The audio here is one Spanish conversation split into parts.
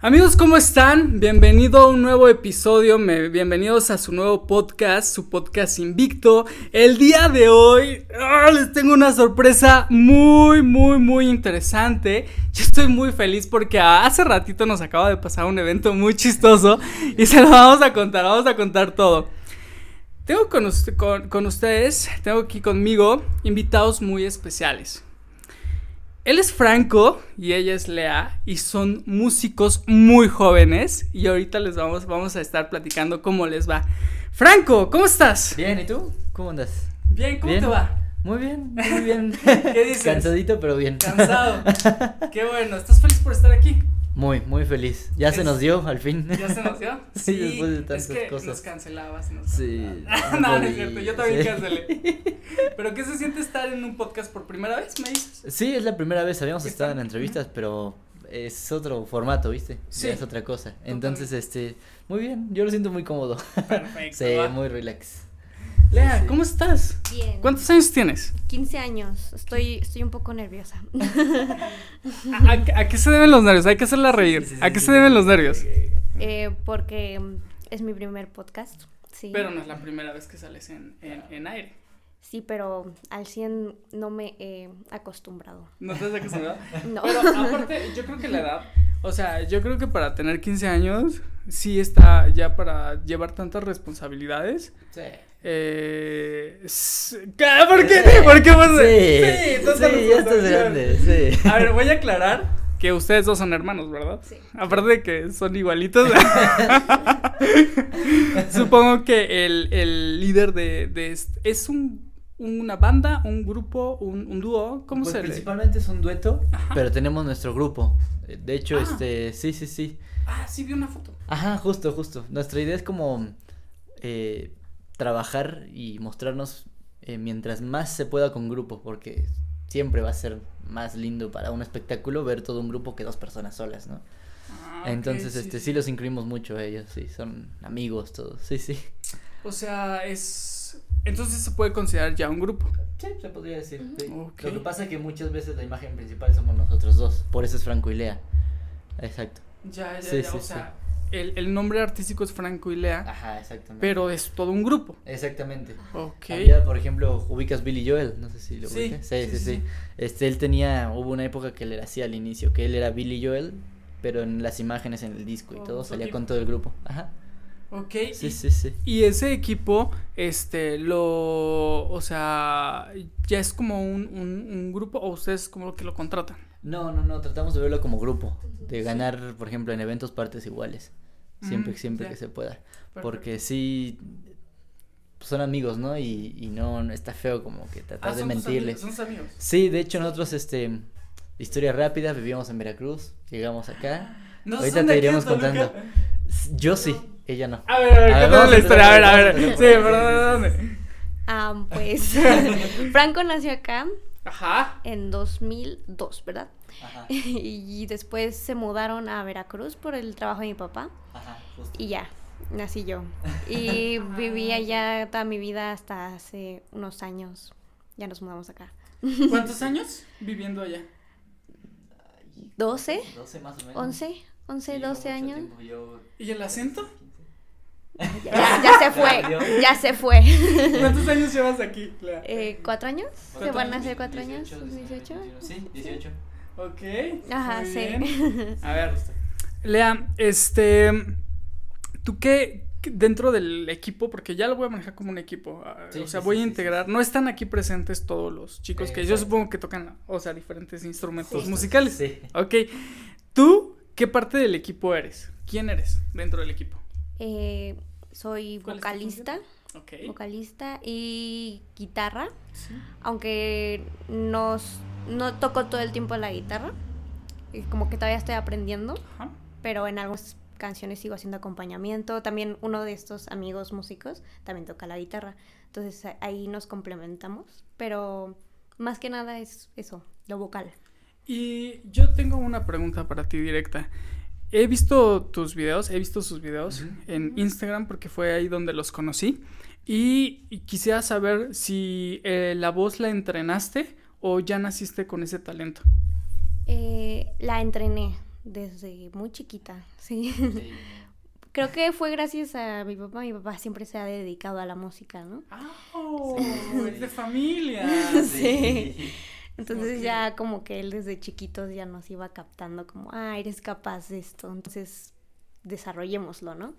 Amigos, ¿cómo están? Bienvenido a un nuevo episodio, bienvenidos a su nuevo podcast, su podcast Invicto. El día de hoy ¡ah! les tengo una sorpresa muy, muy, muy interesante. Yo estoy muy feliz porque hace ratito nos acaba de pasar un evento muy chistoso y se lo vamos a contar, vamos a contar todo. Tengo con, con ustedes, tengo aquí conmigo invitados muy especiales. Él es Franco y ella es Lea y son músicos muy jóvenes y ahorita les vamos, vamos a estar platicando cómo les va. Franco, ¿cómo estás? Bien, ¿y tú? ¿Cómo andas? Bien, ¿cómo te va? Muy bien, muy bien. ¿Qué dices? Cansadito, pero bien. Cansado. Qué bueno, ¿estás feliz por estar aquí? Muy, muy feliz. Ya se nos dio, al fin. ¿Ya se nos dio? Sí, después de tantas es que cosas. Nos cancelabas. Nos Sí. no, no es cierto, yo también Sí. cancelé. ¿Pero qué se siente estar en un podcast por primera vez, me dices? Sí, es la primera vez. Habíamos ¿Qué estado en entrevistas, pero es otro formato, ¿viste? Sí. Ya es otra cosa. Entonces, este, muy bien. Yo lo siento muy cómodo. Perfecto. Sí, va. muy relax. Lea, sí. ¿cómo estás? Bien. ¿Cuántos años tienes? 15 años. Estoy, estoy un poco nerviosa. ¿A, a- a qué se deben los nervios? Hay que hacerla reír. Sí, sí, ¿A qué sí, se deben sí. los nervios? Eh, porque mm, es mi primer podcast. Sí. Pero no es la primera vez que sales en, en, en aire. Sí, pero al 100 no me he acostumbrado. ¿No estás acostumbrado? No. Pero aparte, yo creo que la edad, o sea, yo creo que para tener 15 años, sí está ya para llevar tantas responsabilidades. Sí. Eh. ¿Por qué? ¿Por qué? pues, Sí, tantas sí, ya estás grande, sí. A ver, voy a aclarar que ustedes dos son hermanos, ¿verdad? Sí. Aparte de que son igualitos. Supongo que el, el líder de, de est- es un una banda, un grupo, un, un dúo, ¿cómo Pues se le? principalmente es un dueto, Ajá. pero tenemos nuestro grupo. Eh, De hecho, Ah. este, sí, sí, sí. Ah, sí vi una foto. Ajá, justo, justo. Nuestra idea es como eh, trabajar y mostrarnos eh, mientras más se pueda con grupo, porque siempre va a ser más lindo para un espectáculo ver todo un grupo que dos personas solas, ¿no? Ah, Entonces, este, sí, los incluimos mucho a ellos, sí, son amigos todos, sí, sí. O sea, es entonces se puede considerar ya un grupo. Sí, se podría decir. sí. Lo que pasa es que muchas veces la imagen principal somos nosotros dos, por eso es Franco y Lea. Exacto. Ya, ya, Sí, ya, sí, o sí. sea, el, el nombre artístico es Franco y Lea, Ajá, exactamente. pero es todo un grupo. Exactamente. Ok. Había, por ejemplo, ubicas Billy Joel, no sé si lo Sí, ubicas. Sí, sí, sí, sí. sí, Este, él tenía, hubo una época que era así al inicio, que él era Billy Joel, pero en las imágenes, en el disco y Con todo, salía con todo el grupo. Ajá. Ok. Sí, y, sí, sí. y ese equipo, este, lo, o sea, ya es como un, un, un grupo o ustedes como que lo contratan. No, no, no, tratamos de verlo como grupo, de ganar, por ejemplo, en eventos partes iguales. Siempre, Mm, siempre que se pueda. Perfecto. Porque sí, pues, son amigos, ¿no? Y, y no, no está feo como que tratar Ah, de mentirles. amigos, son tus amigos. Sí, de hecho nosotros, este, historia rápida, vivíamos en Veracruz, llegamos acá. No Ahorita te iremos contando. Yo sí, ella no. A ver, a ver, A ver, la historia, a ver, a ver. Sí. ¿de dónde? Ah, pues Franco nació acá Ajá. en 2002, ¿verdad? Ajá, Y después se mudaron a Veracruz por el trabajo de mi papá. ajá, justo. Y ya, nací yo. Y viví allá toda mi vida hasta hace unos años. Ya nos mudamos acá. ¿Cuántos años viviendo allá? 12, 12 más o menos. 11, 11, Sí, 12 no mucho años. tiempo, yo- ¿Y el acento? Ya, ya- ya se fue, ya se fue. ¿Cuántos años llevas aquí, Lea? Eh, ¿Cuatro años? ¿Se ¿Cuatro van a hacer cuatro años? 18, 18. Sí, 18. Ok. Ajá, muy sí. bien. A ver, Lea, este, ¿tú qué dentro del equipo? Porque ya lo voy a manejar como un equipo. ah, Sí, o sea, sí, voy sí, a integrar. sí. No están aquí presentes todos los chicos que yo supongo que tocan, o sea, diferentes instrumentos Sí. musicales. Sí. Ok. ¿Tú qué parte del equipo eres? ¿Quién eres dentro del equipo? Eh, soy ¿Cuál es tu vocalista, vocalista y guitarra. Sí. Aunque nos, no toco todo el tiempo la guitarra. y Como que todavía estoy aprendiendo. Ajá. pero en algunas canciones sigo haciendo acompañamiento. También uno de estos amigos músicos también toca la guitarra. Entonces ahí nos complementamos, pero más que nada es eso, lo vocal. Y yo tengo una pregunta para ti directa. He visto tus videos, he visto sus videos en Instagram porque fue ahí donde los conocí. Y, y quisiera saber si eh, la voz la entrenaste o ya naciste con ese talento. Eh, la entrené desde muy chiquita, sí. Creo que fue gracias a mi papá. Mi papá siempre se ha dedicado a la música, ¿no? ¡Oh! Es de familia. sí. Entonces ya como que él desde chiquitos ya nos iba captando como, ah, eres capaz de esto, entonces desarrollémoslo, ¿no?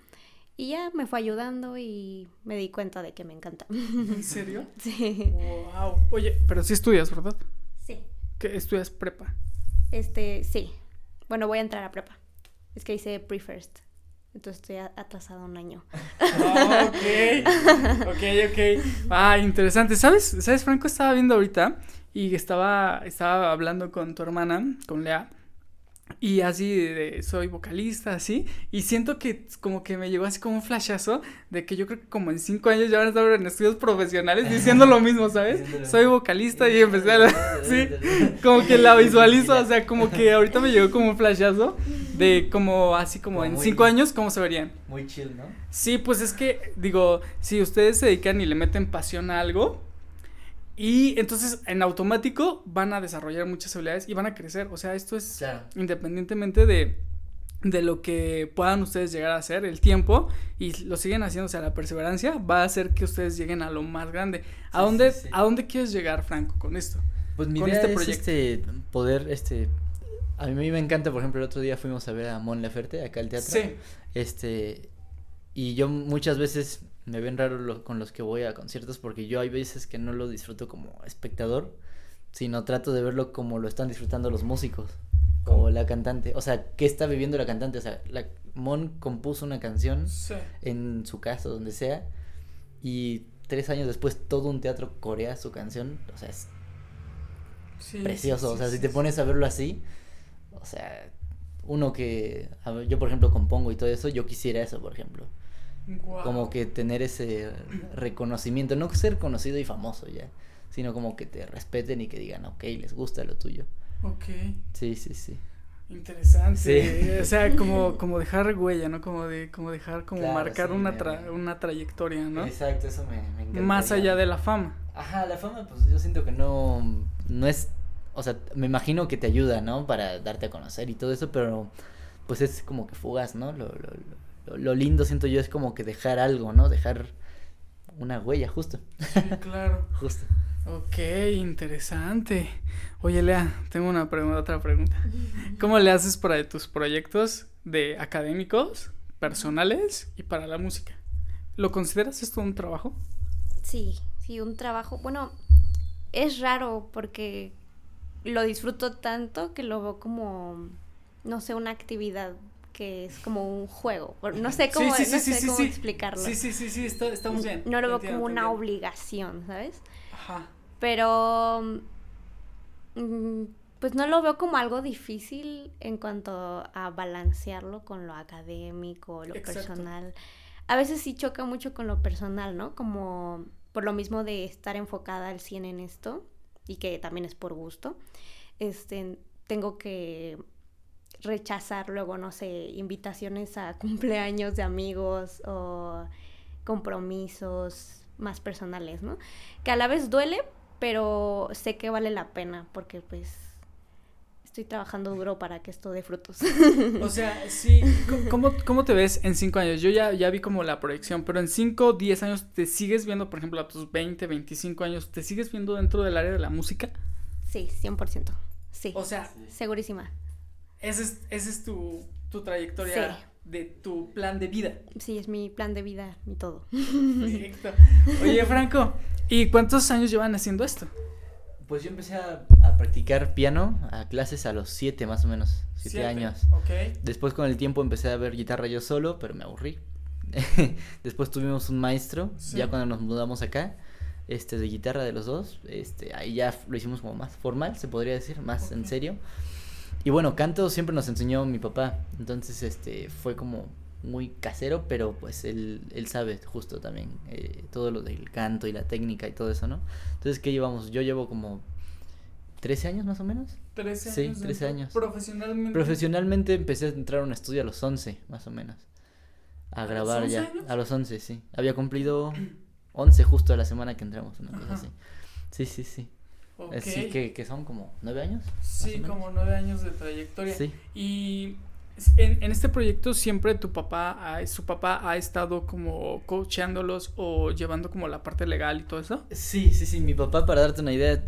Y ya me fue ayudando y me di cuenta de que me encanta. ¿En serio? Sí. Wow. Oye, pero sí estudias, ¿verdad? Sí. ¿Qué estudias prepa? Este, sí. Bueno, voy a entrar a prepa. Es que hice pre-first. Entonces estoy atrasado un año. Ah, ok, ok, ok. Ah, interesante. ¿Sabes? ¿Sabes, Franco? Estaba viendo ahorita y estaba, estaba hablando con tu hermana, con Lea. Y así de, soy vocalista, así. Y siento que como que me llegó así como un flashazo de que yo creo que como en cinco años ya van a estar en estudios profesionales diciendo lo mismo, ¿sabes? Soy vocalista y empecé a... sí, como que la visualizo, o sea, como que ahorita me llegó como un flashazo de como así como, en cinco años, ¿cómo se verían? Muy chill, ¿no? Sí, pues es que, digo, si ustedes se dedican y le meten pasión a algo, y entonces en automático van a desarrollar muchas habilidades y van a crecer. O sea, esto es independientemente de, de lo que puedan ustedes llegar a hacer, el tiempo, y lo siguen haciendo, o sea, la perseverancia va a hacer que ustedes lleguen a lo más grande. ¿A, dónde, ¿a dónde quieres llegar, Franco, con esto? Pues mi idea este es este, poder, este, a mí me encanta, por ejemplo, el otro día fuimos a ver a Mon Laferte, acá al teatro. Sí. Este, y yo muchas veces me ven raro con los que voy a conciertos porque yo hay veces que no lo disfruto como espectador, sino trato de verlo como lo están disfrutando los músicos o la cantante. O sea, ¿qué está viviendo la cantante? O sea, la, Mon compuso una canción en su casa, donde sea, y tres años después todo un teatro corea su canción. O sea, es precioso. o sea, si te pones a verlo así, o sea, uno que yo por ejemplo compongo y todo eso, yo quisiera eso, por ejemplo. Como que tener ese reconocimiento, no ser conocido y famoso ya, sino como que te respeten y que digan, ok, les gusta lo tuyo. Ok. Sí, sí, sí. Interesante. O sea, como, como dejar huella, ¿no? Como de, como dejar, como marcar una, una trayectoria, ¿no? Exacto, eso me, me encanta. Más allá de la fama. Ajá, la fama, pues yo siento que no, no es, o sea, me imagino que te ayuda, ¿no? Para darte a conocer y todo eso, pero pues es como que fugaz, ¿no? Lo, lo, lo, lindo siento yo es como que dejar algo, ¿no? Dejar una huella, justo. Sí, claro. justo. Ok, interesante. Oye, Lea, tengo una pregunta, otra pregunta. ¿Cómo le haces para tus proyectos de académicos, personales y para la música? ¿Lo consideras esto un trabajo? Sí, sí, un trabajo. Bueno, es raro porque lo disfruto tanto que lo veo como, no sé, una actividad que es como un juego. No sé cómo, explicarlo. Sí, sí, sí, sí, estamos bien. No lo veo como una obligación, ¿sabes? Ajá. Pero, mm, pues no lo veo como algo difícil en cuanto a balancearlo con lo académico, lo personal. A veces sí choca mucho con lo personal, ¿no? Como por lo mismo de estar enfocada al 100 en esto y que también es por gusto. Este, tengo que rechazar luego, no sé, invitaciones a cumpleaños de amigos o compromisos más personales, ¿no? Que a la vez duele, pero sé que vale la pena porque pues estoy trabajando duro para que esto dé frutos. O sea, sí, ¿cómo, cómo te ves en cinco años? Yo ya, ya vi como la proyección, pero en cinco, diez años, ¿te sigues viendo, por ejemplo, a tus 20, 25 años, ¿te sigues viendo dentro del área de la música? Sí, 100%. Sí. O sea, segurísima. Esa es, ese es tu, tu trayectoria de tu plan de vida. Sí, es mi plan de vida, mi todo. Perfecto. Oye, Franco, ¿y cuántos años llevan haciendo esto? Pues yo empecé a, practicar piano, a clases a los siete más o menos, siete, años. Okay. Después con el tiempo empecé a ver guitarra yo solo, pero me aburrí. Después tuvimos un maestro, ya cuando nos mudamos acá, este de guitarra de los dos, este ahí ya lo hicimos como más formal, se podría decir, más en serio. Y bueno, canto siempre nos enseñó mi papá, entonces este fue como muy casero, pero pues él, él sabe justo también eh, todo lo del canto y la técnica y todo eso, ¿no? Entonces, ¿qué llevamos? Yo llevo como 13 años más o menos. 13 años. Sí, 13 años. Profesionalmente. Profesionalmente empecé a entrar a un estudio a los 11, más o menos. A, grabar ya. A los 11, sí. Había cumplido 11 justo a la semana que entramos, una cosa así. Sí, sí, sí. Así que, que son como nueve años. Sí, como nueve años de trayectoria. Sí. Y en, en este proyecto siempre tu papá, ha- su papá ha estado como coacheándolos o llevando como la parte legal y todo eso. Sí, sí, sí, mi papá, para darte una idea,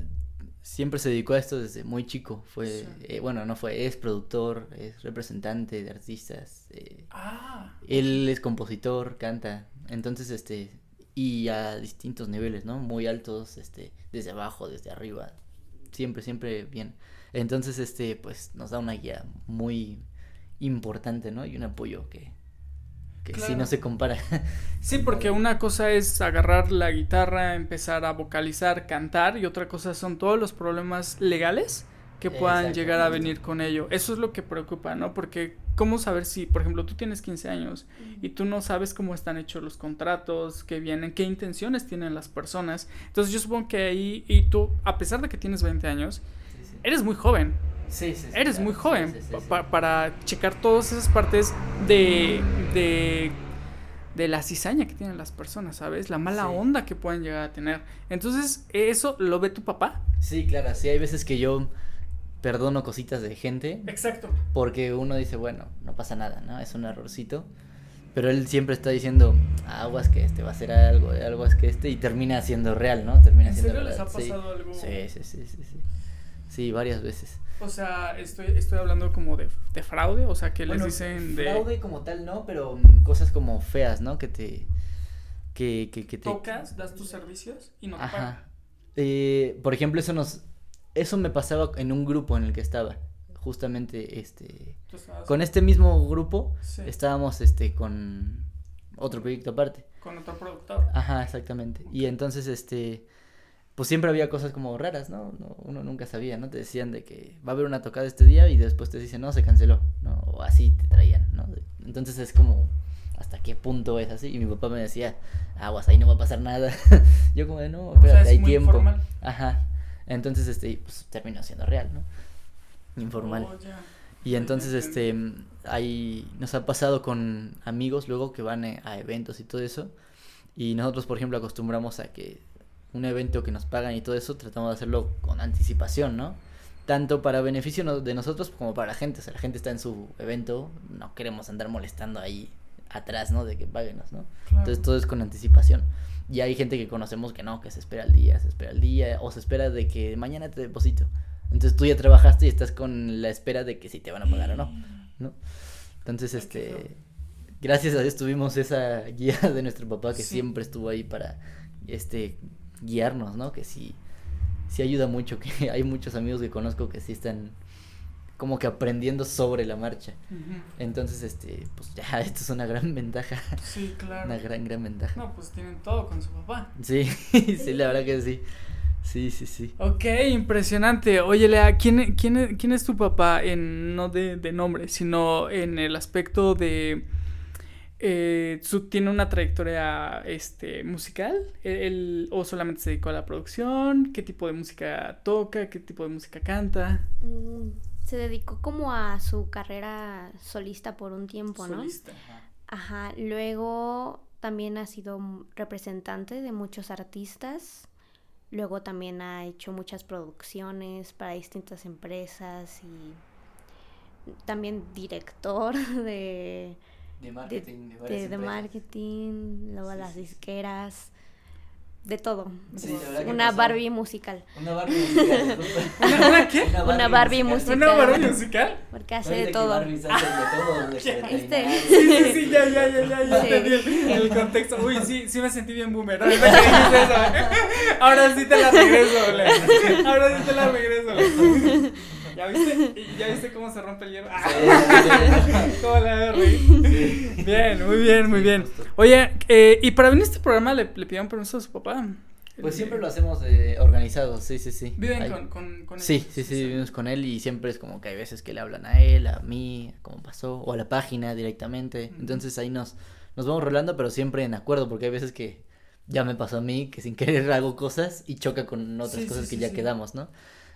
siempre se dedicó a esto desde muy chico. Fue, Sí. eh, bueno, no fue, es productor, es representante de artistas. eh, Ah. él es compositor, canta. Entonces, este, y a distintos niveles, ¿no? Muy altos, este, desde abajo, desde arriba. Siempre, siempre bien. Entonces, este, pues nos da una guía muy importante, ¿no? Y un apoyo que, que sí Claro. no se compara. Sí, porque una cosa es agarrar la guitarra, empezar a vocalizar, cantar y otra cosa son todos los problemas legales que puedan llegar a venir con ello. Eso es lo que preocupa, ¿no? Porque ¿cómo saber si, por ejemplo, tú tienes 15 años y tú no sabes cómo están hechos los contratos, qué vienen, qué intenciones tienen las personas? Entonces yo supongo que ahí, y tú, a pesar de que tienes 20 años, eres muy joven. Sí, sí, sí, Eres claro, muy joven pa- para checar todas esas partes de, de, de la cizaña que tienen las personas, ¿sabes? La mala onda que pueden llegar a tener. Entonces, ¿eso lo ve tu papá? Sí, claro, sí, hay veces que yo perdono cositas de gente Exacto. porque uno dice, bueno, no pasa nada, ¿no? Es un errorcito. Pero él siempre está diciendo, aguas que este va a hacer algo, eh, aguas que este, y termina siendo real, ¿no? Termina ¿En siendo serio les verdad, ha sí. pasado algo? Sí, sí, sí, sí, sí. Sí, varias veces. O sea, estoy, estoy hablando como de, de fraude, o sea, que Bueno, les dicen de... Fraude como tal, no, pero mm, cosas como feas, ¿no? Que te... Que, que, que te... Tocas, das tus servicios y no te pagan. Ajá. Eh, por ejemplo, eso nos... Eso me pasaba en un grupo en el que estaba. Justamente, este... Con este mismo grupo Sí. estábamos, este, con otro proyecto aparte. con otro productor. Ajá, exactamente. Y entonces, este, pues siempre había cosas como raras, ¿no? No, Uno nunca sabía, ¿no? Te decían de que va a haber una tocada este día y después te dicen, no, se canceló, ¿no? O así te traían, ¿no? Entonces es como, ¿hasta qué punto es así? Y mi papá me decía, aguas, ahí no va a pasar nada. Yo como de, no, O sea, espérate, es hay muy tiempo. Ajá. Entonces, este, pues terminó siendo real, ¿no? Informal. Oh. Y entonces, este, hay, nos ha pasado con amigos luego que van eh, a eventos y todo eso. Y nosotros, por ejemplo, acostumbramos a que un evento que nos pagan y todo eso, tratamos de hacerlo con anticipación, ¿no? Tanto para beneficio de nosotros como para la gente. O sea, la gente está en su evento, no queremos andar molestando ahí atrás, ¿no? De que páguenos, ¿no? Claro. Entonces todo es con anticipación. Y hay gente que conocemos que no, que se espera el día, se espera el día, o se espera de que mañana te deposito. Entonces tú ya trabajaste y estás con la espera de que si te van a pagar o no, ¿no? Entonces, este, gracias a Dios tuvimos esa guía de nuestro papá que Sí. siempre estuvo ahí para, este, guiarnos, ¿no? Que sí, sí ayuda mucho, que hay muchos amigos que conozco que sí están como que aprendiendo sobre la marcha. Entonces, este, pues ya, esto es una gran ventaja, Sí, claro. una gran, gran ventaja. No, pues tienen todo con su papá. Sí, sí, la verdad que sí. Sí, sí, sí. Ok, impresionante. Oye, Lea, ¿quién, quién, es- quién es tu papá? En, no de, de nombre, sino en el aspecto de... eh, su- ¿Tiene una trayectoria este, musical? ¿Él, ¿O solamente se dedicó a la producción? ¿Qué tipo de música toca? ¿Qué tipo de música canta? Mm, se dedicó como a su carrera solista por un tiempo, ¿no? Solista. Ajá, luego también ha sido representante de muchos artistas. Luego también ha hecho muchas producciones para distintas empresas y también director de, De marketing, de, de marketing, luego Sí, las disqueras, de todo. Sí, Una pasó. Barbie musical, Una Barbie musical. ¿Una, una qué? Una Barbie musical. ¿Una Barbie musical? porque hace de todo. Sí, sí, sí, ya, ya, ya, ya, ya Sí. entendí el contexto. Uy, sí, sí me sentí bien boomer. Ahora sí te la regreso. Ahora sí te la regreso. ¿Ya viste? ¿Ya viste cómo se rompe el hielo? Sí, sí. ¿Cómo la reír? Bien, muy bien, muy bien. Oye, eh, ¿y para venir a este programa le, le pidieron permiso a su papá? Pues siempre lo hacemos eh, organizado, sí, sí, sí. ¿Viven con, con, con Sí, sí, sí, vivimos con él y siempre es como que hay veces que le hablan a él, a mí, cómo pasó, o a la página directamente. Entonces ahí nos, nos vamos rolando, pero siempre en acuerdo, porque hay veces que ya me pasó a mí, que sin querer hago cosas y choca con otras Sí, cosas sí, que sí, ya quedamos, ¿no?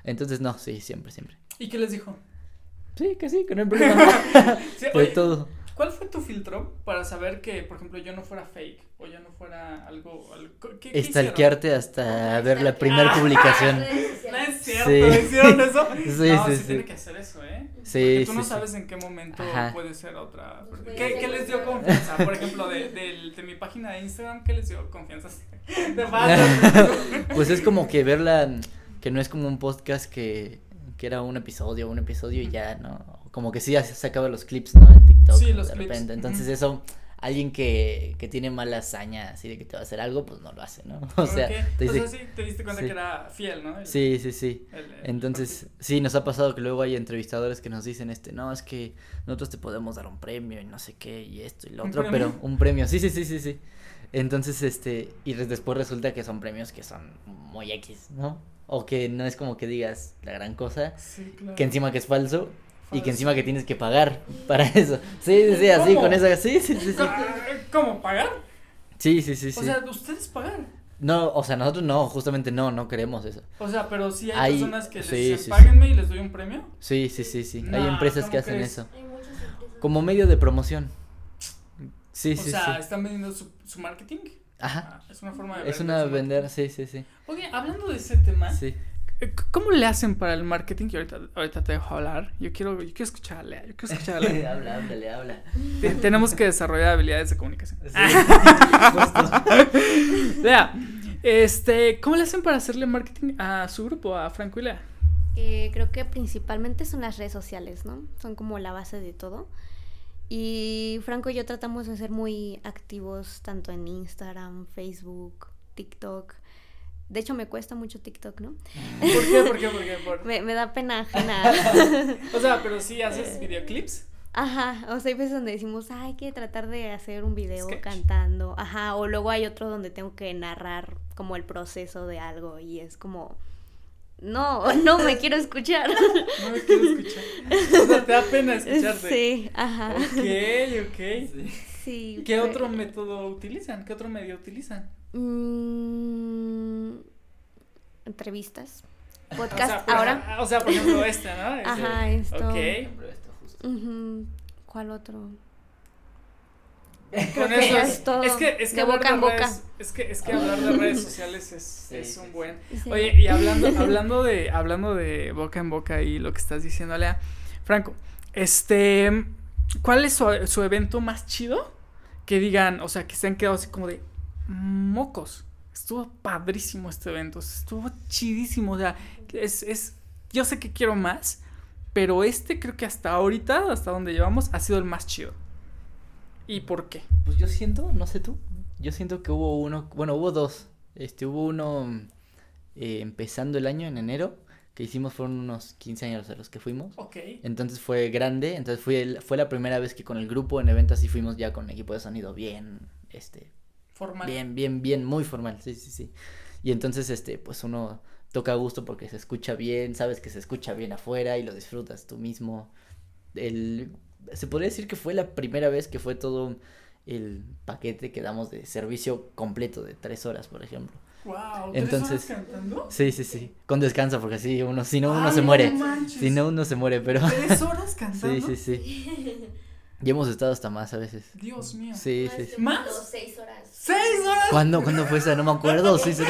Entonces, no, sí, siempre, siempre. ¿Y qué les dijo? Sí, que sí, que no hay problema. Sí, Fue oye, todo. ¿Cuál fue tu filtro para saber que, por ejemplo, yo no fuera fake o yo no fuera algo... algo ¿qué, qué Estalquearte hasta ver la primera publicación. No es cierto, Sí. ¿hicieron eso? Sí, no, sí, sí, sí. tiene que hacer eso, ¿eh? Sí, Porque tú sí, no sí. sabes en qué momento Ajá. puede ser otra. Pues ¿Qué, qué les dio confianza? Por ejemplo, de, del- de mi página de Instagram, ¿qué les dio confianza? De. Pues es como que verla, que no es como un podcast que, que era un episodio, un episodio y ya, ¿no? Como que sí ya se sacaba los clips, ¿no? En TikTok Sí, los de clips, repente. Entonces eso, alguien que, que tiene mala hazaña así de que te va a hacer algo, pues no lo hace, ¿no? O sea, Ok, te o dice, sea, sí, te diste cuenta sí. que era fiel, ¿no? El- sí, sí, sí. el- el Entonces, sí, nos ha pasado que luego hay entrevistadores que nos dicen, este, no, es que nosotros te podemos dar un premio y no sé qué, y esto y lo ¿Un otro, pero un premio, sí, sí, sí, sí, sí. Entonces, este, y después resulta que son premios que son muy X, ¿no? O que no es como que digas la gran cosa, Sí, claro. que encima que es falso, y que encima que tienes que pagar para eso. Sí, sí, sí, así, con esa, sí, sí, sí, sí. ¿Cómo? ¿Pagar? Sí, sí, sí, sí. O sea, ustedes pagan. No, o sea, nosotros no, justamente no, no queremos eso. O sea, pero sí hay, Hay- personas que les sí, dicen, sí, sí. páguenme y les doy un premio. Sí, sí, sí, sí. Hay empresas que ¿cómo hacen crees? eso. Hay muchas empresas. Como medio de promoción. Sí, o sí, sea, sí. están vendiendo su, su marketing. Ajá. Ah, es una forma de Es vender una su vender, sí, sí, sí. Oye, hablando de ese tema, Sí. eh, ¿cómo le hacen para el marketing? Que ahorita, ahorita te dejo hablar. Yo quiero, yo quiero escucharle, yo quiero escucharle. habla, háblale, habla. Te- tenemos que desarrollar habilidades de comunicación. Sí, Lea, este, ¿cómo le hacen para hacerle marketing a su grupo, a Franco y Lea? Eh, creo que principalmente son las redes sociales, ¿no? Son como la base de todo. Y Franco y yo tratamos de ser muy activos tanto en Instagram, Facebook, TikTok. De hecho, me cuesta mucho TikTok, ¿no? ¿Por qué? ¿Por qué? ¿Por qué? Por- Me, me da pena ajena. O sea, pero sí haces videoclips. Ajá, o sea, hay veces donde decimos, "Ah, hay que tratar de hacer un video Sketch. cantando. Ajá, o luego hay otro donde tengo que narrar como el proceso de algo y es como, no, no me quiero escuchar. No me quiero escuchar. O sea, te da pena escucharte. Sí, ajá. Ok, ok. Sí. ¿Qué pero- otro método utilizan? ¿Qué otro medio utilizan? Mm, entrevistas. O Podcast sea, por, ahora. O sea, por ejemplo, este, ¿no? Este, Ajá, esto. Ok. ¿Cuál otro? Que eso es, es todo, es que, es que de hablar boca en de boca. redes, es que, es que hablar de redes sociales es, Sí, es un buen. Sí. Oye, y hablando, hablando de, hablando de boca en boca y lo que estás diciendo, Lea, Franco, este, ¿cuál es su, su evento más chido? Que digan, o sea, que se han quedado así como de mocos. Estuvo padrísimo este evento, estuvo chidísimo, o sea, es, es, yo sé que quiero más, pero este creo que hasta ahorita, hasta donde llevamos, ha sido el más chido. ¿Y por qué? Pues yo siento, no sé tú, yo siento que hubo uno, bueno, hubo dos. Este, hubo uno eh, empezando el año en enero, que hicimos fueron unos 15 años a los que fuimos. Ok. Entonces fue grande, entonces fue, el- fue la primera vez que con el grupo en eventos así fuimos ya con equipo de sonido bien, este, Formal. bien, bien, bien, muy formal, sí, sí, sí. Y entonces, este, pues uno toca a gusto porque se escucha bien, sabes que se escucha bien afuera y lo disfrutas tú mismo. El, se podría decir que fue la primera vez que fue todo el paquete que damos de servicio completo de tres horas, por ejemplo. Wow, Entonces- ¿tres horas cantando? Sí, sí, sí. Con descanso, porque así uno, si no, uno Ay, se muere. manches. Si no, uno se muere, pero. ¿Tres horas cantando? Sí, sí, sí. Y hemos estado hasta más a veces. Dios mío. Sí, sí, sí. ¿Más? Seis horas. ¿Seis horas? ¿Cuándo, ¿Cuándo fue esa? No me acuerdo. ¿Sí será?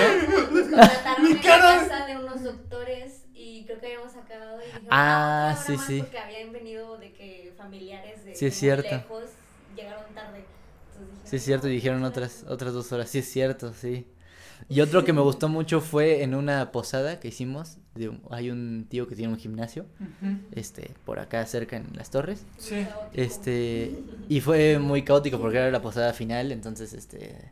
Nos contrataron Mi en casa de unos doctores y creo que habíamos acabado y Ah, hora sí, más sí. Porque habían venido de que familiares de Sí, es muy cierto. lejos llegaron tarde. Dijeron, Sí, es cierto. Y "No, dijeron otra otras, vez". otras dos horas. Sí, es cierto, sí. Y otro que me gustó mucho fue en una posada que hicimos. De, un- hay un tío que tiene un gimnasio. Este, por acá cerca en las torres. Sí. Este, y fue muy caótico porque era la posada final, entonces, este,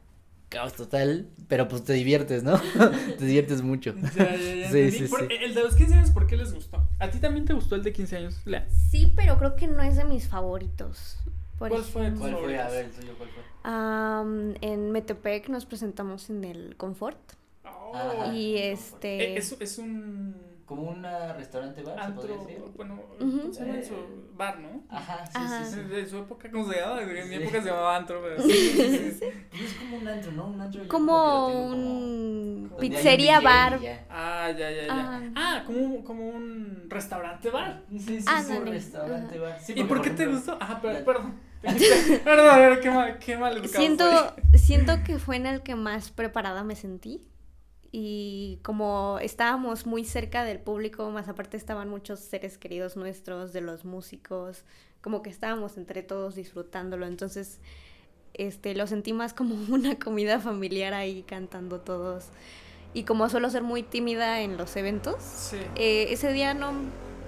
caos total, pero pues te diviertes, ¿no? te diviertes mucho. Ya, ya, ya. Sí, sí, Por- sí. El de los 15 años, ¿por qué les gustó? ¿A ti también te gustó el de 15 años? Lea. Sí, pero creo que no es de mis favoritos. Por ¿Cuál fue favorito? el tuyo cuál fue? en Metepec nos presentamos en el Confort Oh. Y este Eh, Es, es un. Como un restaurante bar, se Antro, podría decir. bueno, Ujú. ¿cómo se llama Eh. eso? Bar, ¿no? Ajá, sí, Ajá. sí, sí. De su época, ¿cómo se llamaba? En mi Sí. época se llamaba antro, pero sí, sí, sí. Pues es como un antro, ¿no? Un antro. Como un pizzería bar. ya. Ah, ya, ya, ya. Ah. Ah, como, un- como un restaurante bar. Sí, sí, sí, un restaurante bar. Sí, ¿Y por qué te gustó? Ah, pero, perdón. Perdón, a ver, qué mal, qué mal educado Siento, siento que fue en el que más preparada me sentí. Y como estábamos muy cerca del público, más aparte estaban muchos seres queridos nuestros, de los músicos, como que estábamos entre todos disfrutándolo. Entonces, este, lo sentí más como una comida familiar ahí cantando todos. Y como suelo ser muy tímida en los eventos, Sí. eh, ese día no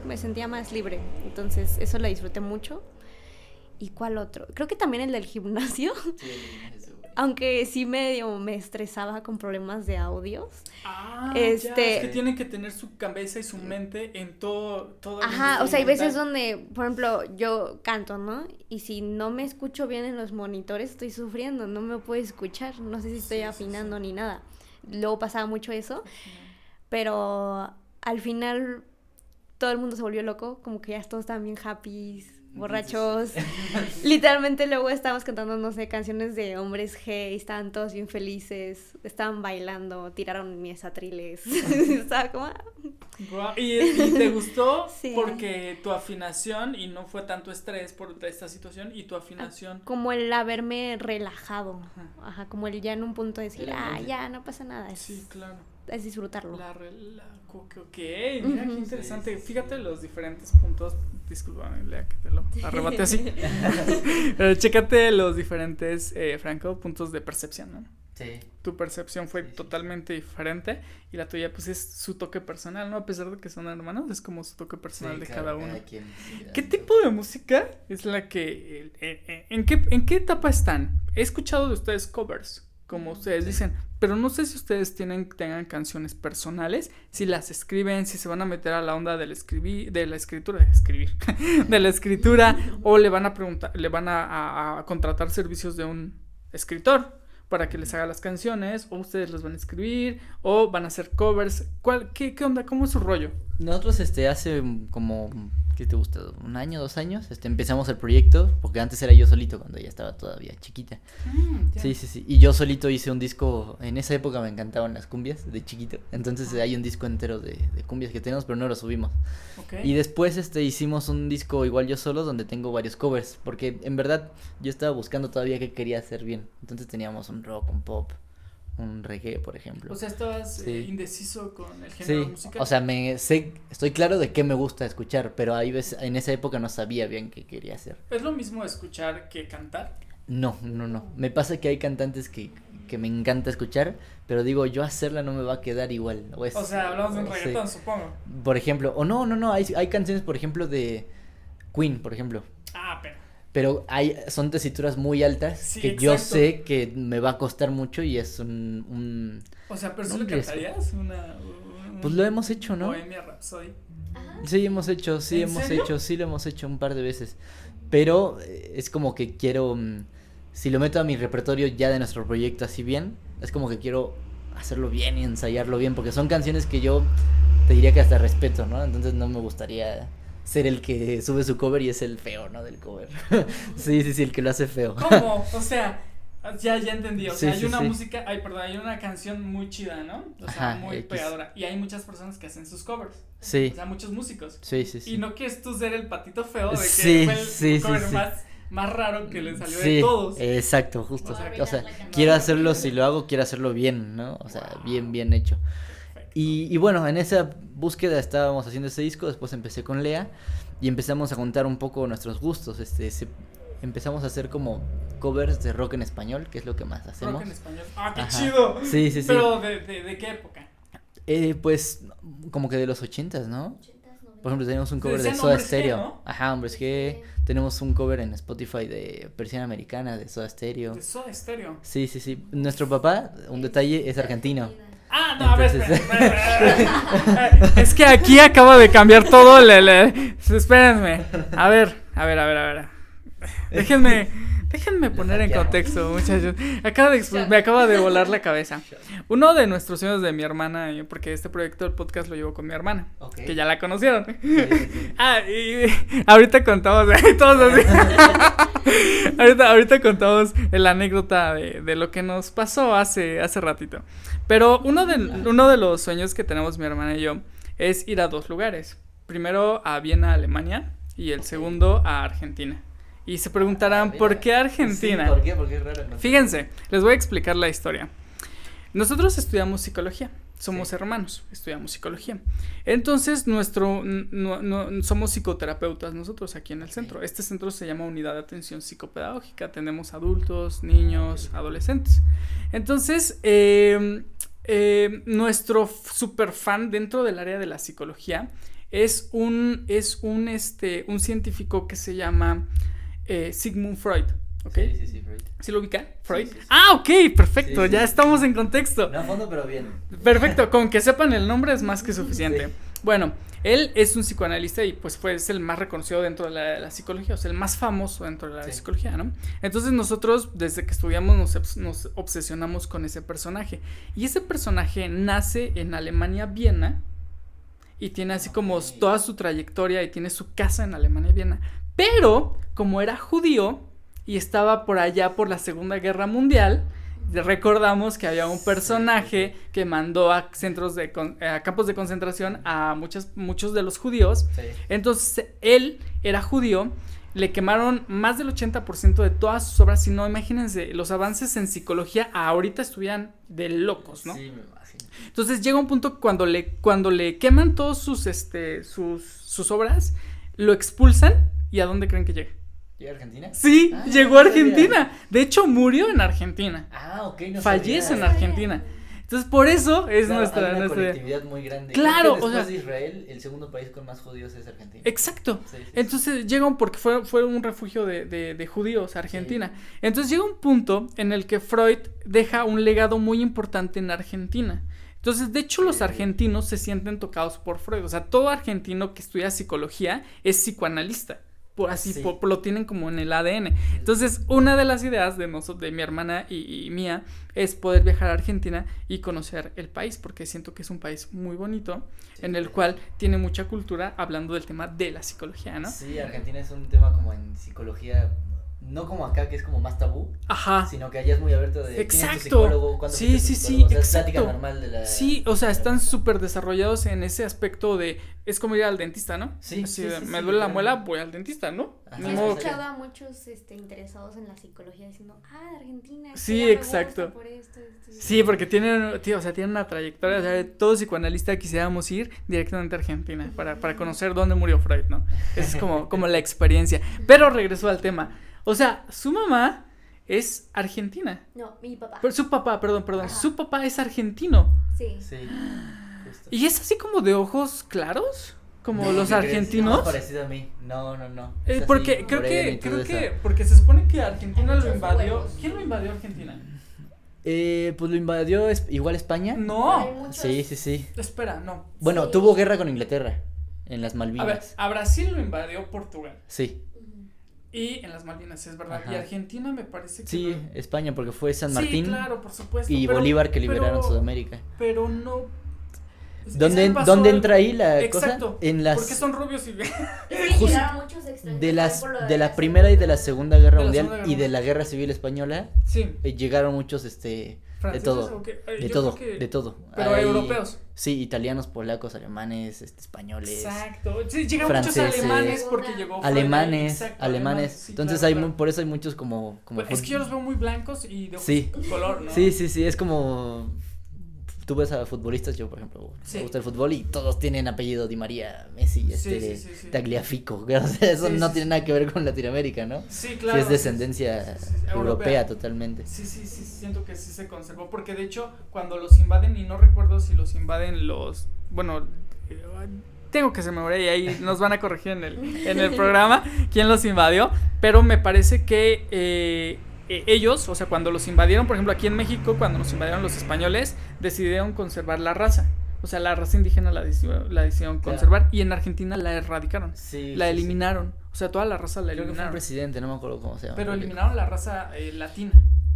me sentía más libre. Entonces, eso lo disfruté mucho. ¿Y cuál otro? Creo que también el del gimnasio. Sí. Aunque sí medio me estresaba con problemas de audios. Ah, ya, Este- es que tienen que tener su cabeza y su mente en todo, todo Ajá, o sea, hay veces donde, por ejemplo, yo canto, ¿no? Y si no me escucho bien en los monitores, estoy sufriendo, no me puedo escuchar, no sé si estoy Sí, sí, afinando ni nada. Luego pasaba mucho eso, pero al final todo el mundo se volvió loco, como que ya todos estaban bien happy, borrachos. Literalmente luego estábamos cantando, no sé, canciones de hombres G, y estaban todos bien felices, estaban bailando, tiraron mis atriles. Estaba como, ah, ¿Y, y te gustó Sí. porque tu afinación y no fue tanto estrés por esta situación y tu afinación como el haberme relajado. Ajá. Como el ya en un punto de decir, ah, ya, no pasa nada. Es, sí claro es disfrutarlo. la, re- la ok, ok, mira qué Ujú. interesante Sí, sí, sí. fíjate los diferentes puntos discúlpame Lea que te lo arrebate así pero chécate los diferentes eh, Franco puntos de percepción ¿no? Sí. tu percepción fue Sí, sí. totalmente diferente y la tuya pues es su toque personal no a pesar de que son hermanos es como su toque personal Sí, de cada uno quien, sí, ¿Qué tipo de música es la que... eh, eh, ¿en, qué, ¿En qué etapa están? He escuchado de ustedes covers, como ustedes dicen, pero no sé si ustedes tienen, tengan canciones personales, si las escriben, si se van a meter a la onda del escribir, de la escritura, de escribir, de la escritura, o le van a preguntar, le van a, a- a contratar servicios de un escritor para que les haga las canciones, o ustedes los van a escribir, o van a hacer covers. ¿Cuál, qué, ¿Qué onda? ¿Cómo es su rollo? Nosotros este hace como ¿qué te gusta? Un año, dos años, este empezamos el proyecto, porque antes era yo solito cuando ella estaba todavía chiquita. Mm. Sí, sí, sí. Y yo solito hice un disco, en esa época me encantaban las cumbias de chiquito. Entonces hay un disco entero de, de cumbias que tenemos, pero no lo subimos. Y después este hicimos un disco igual yo solo donde tengo varios covers, porque en verdad yo estaba buscando todavía qué quería hacer bien. Entonces teníamos un rock, un pop, un reggae, por ejemplo. O sea, estabas Sí. eh, indeciso con el género Sí, musical. o sea, me sé, estoy claro de qué me gusta escuchar, pero ahí ves, en esa época no sabía bien qué quería hacer. ¿Es lo mismo escuchar que cantar? No, no, no. Me pasa que hay cantantes que, que me encanta escuchar, pero digo, yo hacerla no me va a quedar igual. O, es- O sea, hablamos de un sí. reggaetón, supongo. Por ejemplo, o no, no, no, hay, hay canciones, por ejemplo, de Queen, por ejemplo. Ah, pero. Pero hay, son tesituras muy altas Sí, que yo sé que me va a costar mucho y es un... un- O sea, pero No, lo cantarías una. un- Pues lo hemos hecho, ¿no? Bohemia Rhapsody. Sí, hemos hecho, sí, ¿En hemos serio? hecho, sí lo hemos hecho un par de veces. Pero eh, es como que quiero, mm, si lo meto a mi repertorio ya de nuestro proyecto así bien, es como que quiero hacerlo bien y ensayarlo bien, porque son canciones que yo te diría que hasta respeto, ¿no? Entonces no me gustaría ser el que sube su cover y es el feo, ¿no? Del cover. sí, sí, sí, el que lo hace feo. ¿Cómo? O sea, ya, ya entendí. O Sí, sea, hay sí, una sí. música. Ay, perdón, hay una canción muy chida, ¿no? O sea, Ajá, muy X. pegadora. Y hay muchas personas que hacen sus covers. Sí, O sea, muchos músicos. sí, sí, sí. Y no quieres tú ser el patito feo de que Sí, fue el cover sí. Más, más raro que le salió Sí, de todos. exacto, justo. O sea, O quiero hacerlo, si lo hago, quiero hacerlo bien, ¿no? O sea, bien, bien hecho. Y, y bueno, en esa búsqueda estábamos haciendo ese disco, después empecé con Lea y empezamos a contar un poco nuestros gustos. Este, se- empezamos a hacer como covers de rock en español, que es lo que más hacemos. Rock en español. Ah, qué Ajá. chido. Sí, sí, sí. Pero, ¿de, de, de qué época? Eh, pues como que de los ochentas, ¿no? Por ejemplo, tenemos un cover de Soda Hombres G, Stereo. ¿no? Ajá, Hombres G. Tenemos un cover en Spotify de Persiana Americana de Soda Stereo. De Soda Stereo. Sí, sí, sí. Nuestro papá, un detalle, es argentino. Ah, no, a ver, Entonces- espera, espera, Es que aquí acaba de cambiar todo. Le, le- Espérenme. A ver, a ver, a ver, a ver. Déjenme, Déjenme poner en contexto, muchachos. Acaba de me acaba de volar la cabeza. Uno de nuestros sueños de mi hermana, y- porque este proyecto del podcast lo llevo con mi hermana, que ya la conocieron. Sí, sí, sí. Ah, y ahorita contamos, todos así. ahorita, ahorita contamos la anécdota de, de lo que nos pasó hace, hace ratito. Pero uno de, uno de los sueños que tenemos mi hermana y yo es ir a dos lugares. Primero a Viena, Alemania, y el segundo a Argentina. Y se preguntarán, Ah, ¿por qué Argentina? Sí, ¿Por qué? Porque es raro. ¿no? Fíjense, les voy a explicar la historia. Nosotros estudiamos psicología, somos Sí. hermanos, estudiamos psicología. Entonces, nuestro, n- no- no- somos psicoterapeutas nosotros aquí en el centro. Este centro se llama Unidad de Atención Psicopedagógica. Atendemos adultos, niños, adolescentes. Entonces, eh, eh, nuestro super fan dentro del área de la psicología es un, es un, este, un científico que se llama eh, Sigmund Freud. ¿Ok? Sí, sí, sí, Freud. ¿Sí lo ubica? ¿Freud? sí, sí. Ah, ok, perfecto, ya estamos en contexto. No a fondo, pero bien. Perfecto, con que sepan el nombre es más que suficiente. Bueno, él es un psicoanalista y pues fue es el más reconocido dentro de la, psicología, o sea, el más famoso dentro de la psicología, ¿no? Entonces nosotros desde que estudiamos nos, obs- nos obsesionamos con ese personaje. Y ese personaje nace en Alemania, Viena, y tiene así como toda su trayectoria y tiene su casa en Alemania, Viena. Pero como era judío y estaba por allá por la Segunda Guerra Mundial, recordamos que había un personaje que mandó a centros de a campos de concentración a muchos muchos de los judíos. Sí. Entonces él era judío, le quemaron más del 80% de todas sus obras, si no imagínense, los avances en psicología ahorita estuvieran de locos, ¿no? Sí, me imagino. Entonces llega un punto cuando le, cuando le queman todos sus, este, sus, sus obras, lo expulsan y ¿a dónde creen que llega? ¿Llega a Argentina? Sí, Ah, llegó a no. Argentina. De hecho, murió en Argentina. Ah, ok, no Fallece en. Argentina. Entonces, por eso es Claro, nuestra... hay una nuestra- colectividad muy grande. Claro, que o sea- después de Israel, el segundo país con más judíos es Argentina. Exacto. Sí, sí, sí. Entonces llega un, porque fue, fue un refugio de, de- de judíos, Argentina. Entonces llega un punto en el que Freud deja un legado muy importante en Argentina. Entonces, de hecho, los Sí. argentinos se sienten tocados por Freud. O sea, todo argentino que estudia psicología es psicoanalista. Por así, Sí. por- por lo tienen como en el ADN. Entonces, una de las ideas de nosotros, de mi hermana y, y mía, es poder viajar a Argentina y conocer el país, porque siento que es un país muy bonito, Sí, en el cual tiene mucha cultura hablando del tema de la psicología, ¿no? Sí, Argentina es un tema como en psicología, no como acá que es como más tabú, Ajá. sino que allá es muy abierto de ¿quién es tu Exacto. psicólogo? ¿Cuándo Sí, sí, sí? O sea, es exacto. normal de la Sí, o sea, están súper desarrollados en ese aspecto de. Es como ir al dentista, ¿no? Sí, Así sí, de, sí, me sí, duele la claro. muela, voy al dentista, ¿no? Ajá. Ni He escuchado que- a muchos este, interesados en la psicología diciendo, ah, de Argentina. es Sí, exacto. por esto, esto, esto". Sí, porque tienen, tío, o sea, tienen una trayectoria. O sea, todo psicoanalista quisiéramos ir directamente a Argentina para, para conocer dónde murió Freud, ¿no? Esa es como, como la experiencia. Pero regresó al tema. O sea, su mamá es argentina. No, mi papá. Pero su papá, perdón, perdón. Ajá. Su papá es argentino. Sí. Sí, justo. Y es así como de ojos claros, como No, los argentinos. No, parecido a mí. No, no, no. Eh, así, porque creo que, creo que, porque se supone que Argentina lo invadió. huevos. ¿Quién lo invadió Argentina? Eh, pues lo invadió es- igual España. No. muchos- Sí, sí, sí. Espera, no. Bueno, Sí. tuvo guerra con Inglaterra en las A ver, Malvinas. a Brasil lo invadió Portugal. Sí. Y en las Malvinas, es verdad. Ajá. Y Argentina me parece que. sí, España porque fue San Sí, Martín claro, por supuesto. y pero- Bolívar que liberaron pero- Sudamérica. Pero no. ¿Dónde, ¿dónde entra ahí la Exacto. cosa? En las Porque son rubios y. Extranjeros de las de la la primera y de la Segunda Guerra De la Mundial Segunda Guerra y de la Guerra Civil española sí. eh, llegaron muchos este de ¿Franceses todo? Eh, de todo, que- de todo. Pero Hay- europeos. Sí, italianos, polacos, alemanes, este, españoles. Exacto. Sí, muchos franceses. alemanes porque llegó. Alemanes, exacto, alemanes. sí, Entonces claro, hay claro. por eso hay muchos como como Pues es que yo los veo muy blancos y de Sí. color, ¿no? Sí, sí, sí, es como tú ves a futbolistas, yo por ejemplo, Sí. me gusta el fútbol y todos tienen apellido Di María, Messi, este sí, sí. Tagliafico, o sea, eso no tiene nada que ver con Latinoamérica, ¿no? Sí, claro. es descendencia europea totalmente. Sí, sí, sí, siento que sí se conservó. Porque de hecho, cuando los invaden, y no recuerdo si los invaden los. Bueno, eh, tengo que se me y ahí nos van a corregir en el, en el programa quién los invadió. Pero me parece que eh, eh, ellos, o sea, cuando los invadieron, por ejemplo, aquí en México, cuando nos invadieron los españoles, decidieron conservar la raza. O sea, la raza indígena la decidieron, la decidieron Claro. conservar y en Argentina la erradicaron. Sí. la sí, sí. eliminaron. O sea, toda la raza la Creo que fue un eliminaron. presidente, no me acuerdo cómo se llama. Pero eliminaron la raza eh, latina.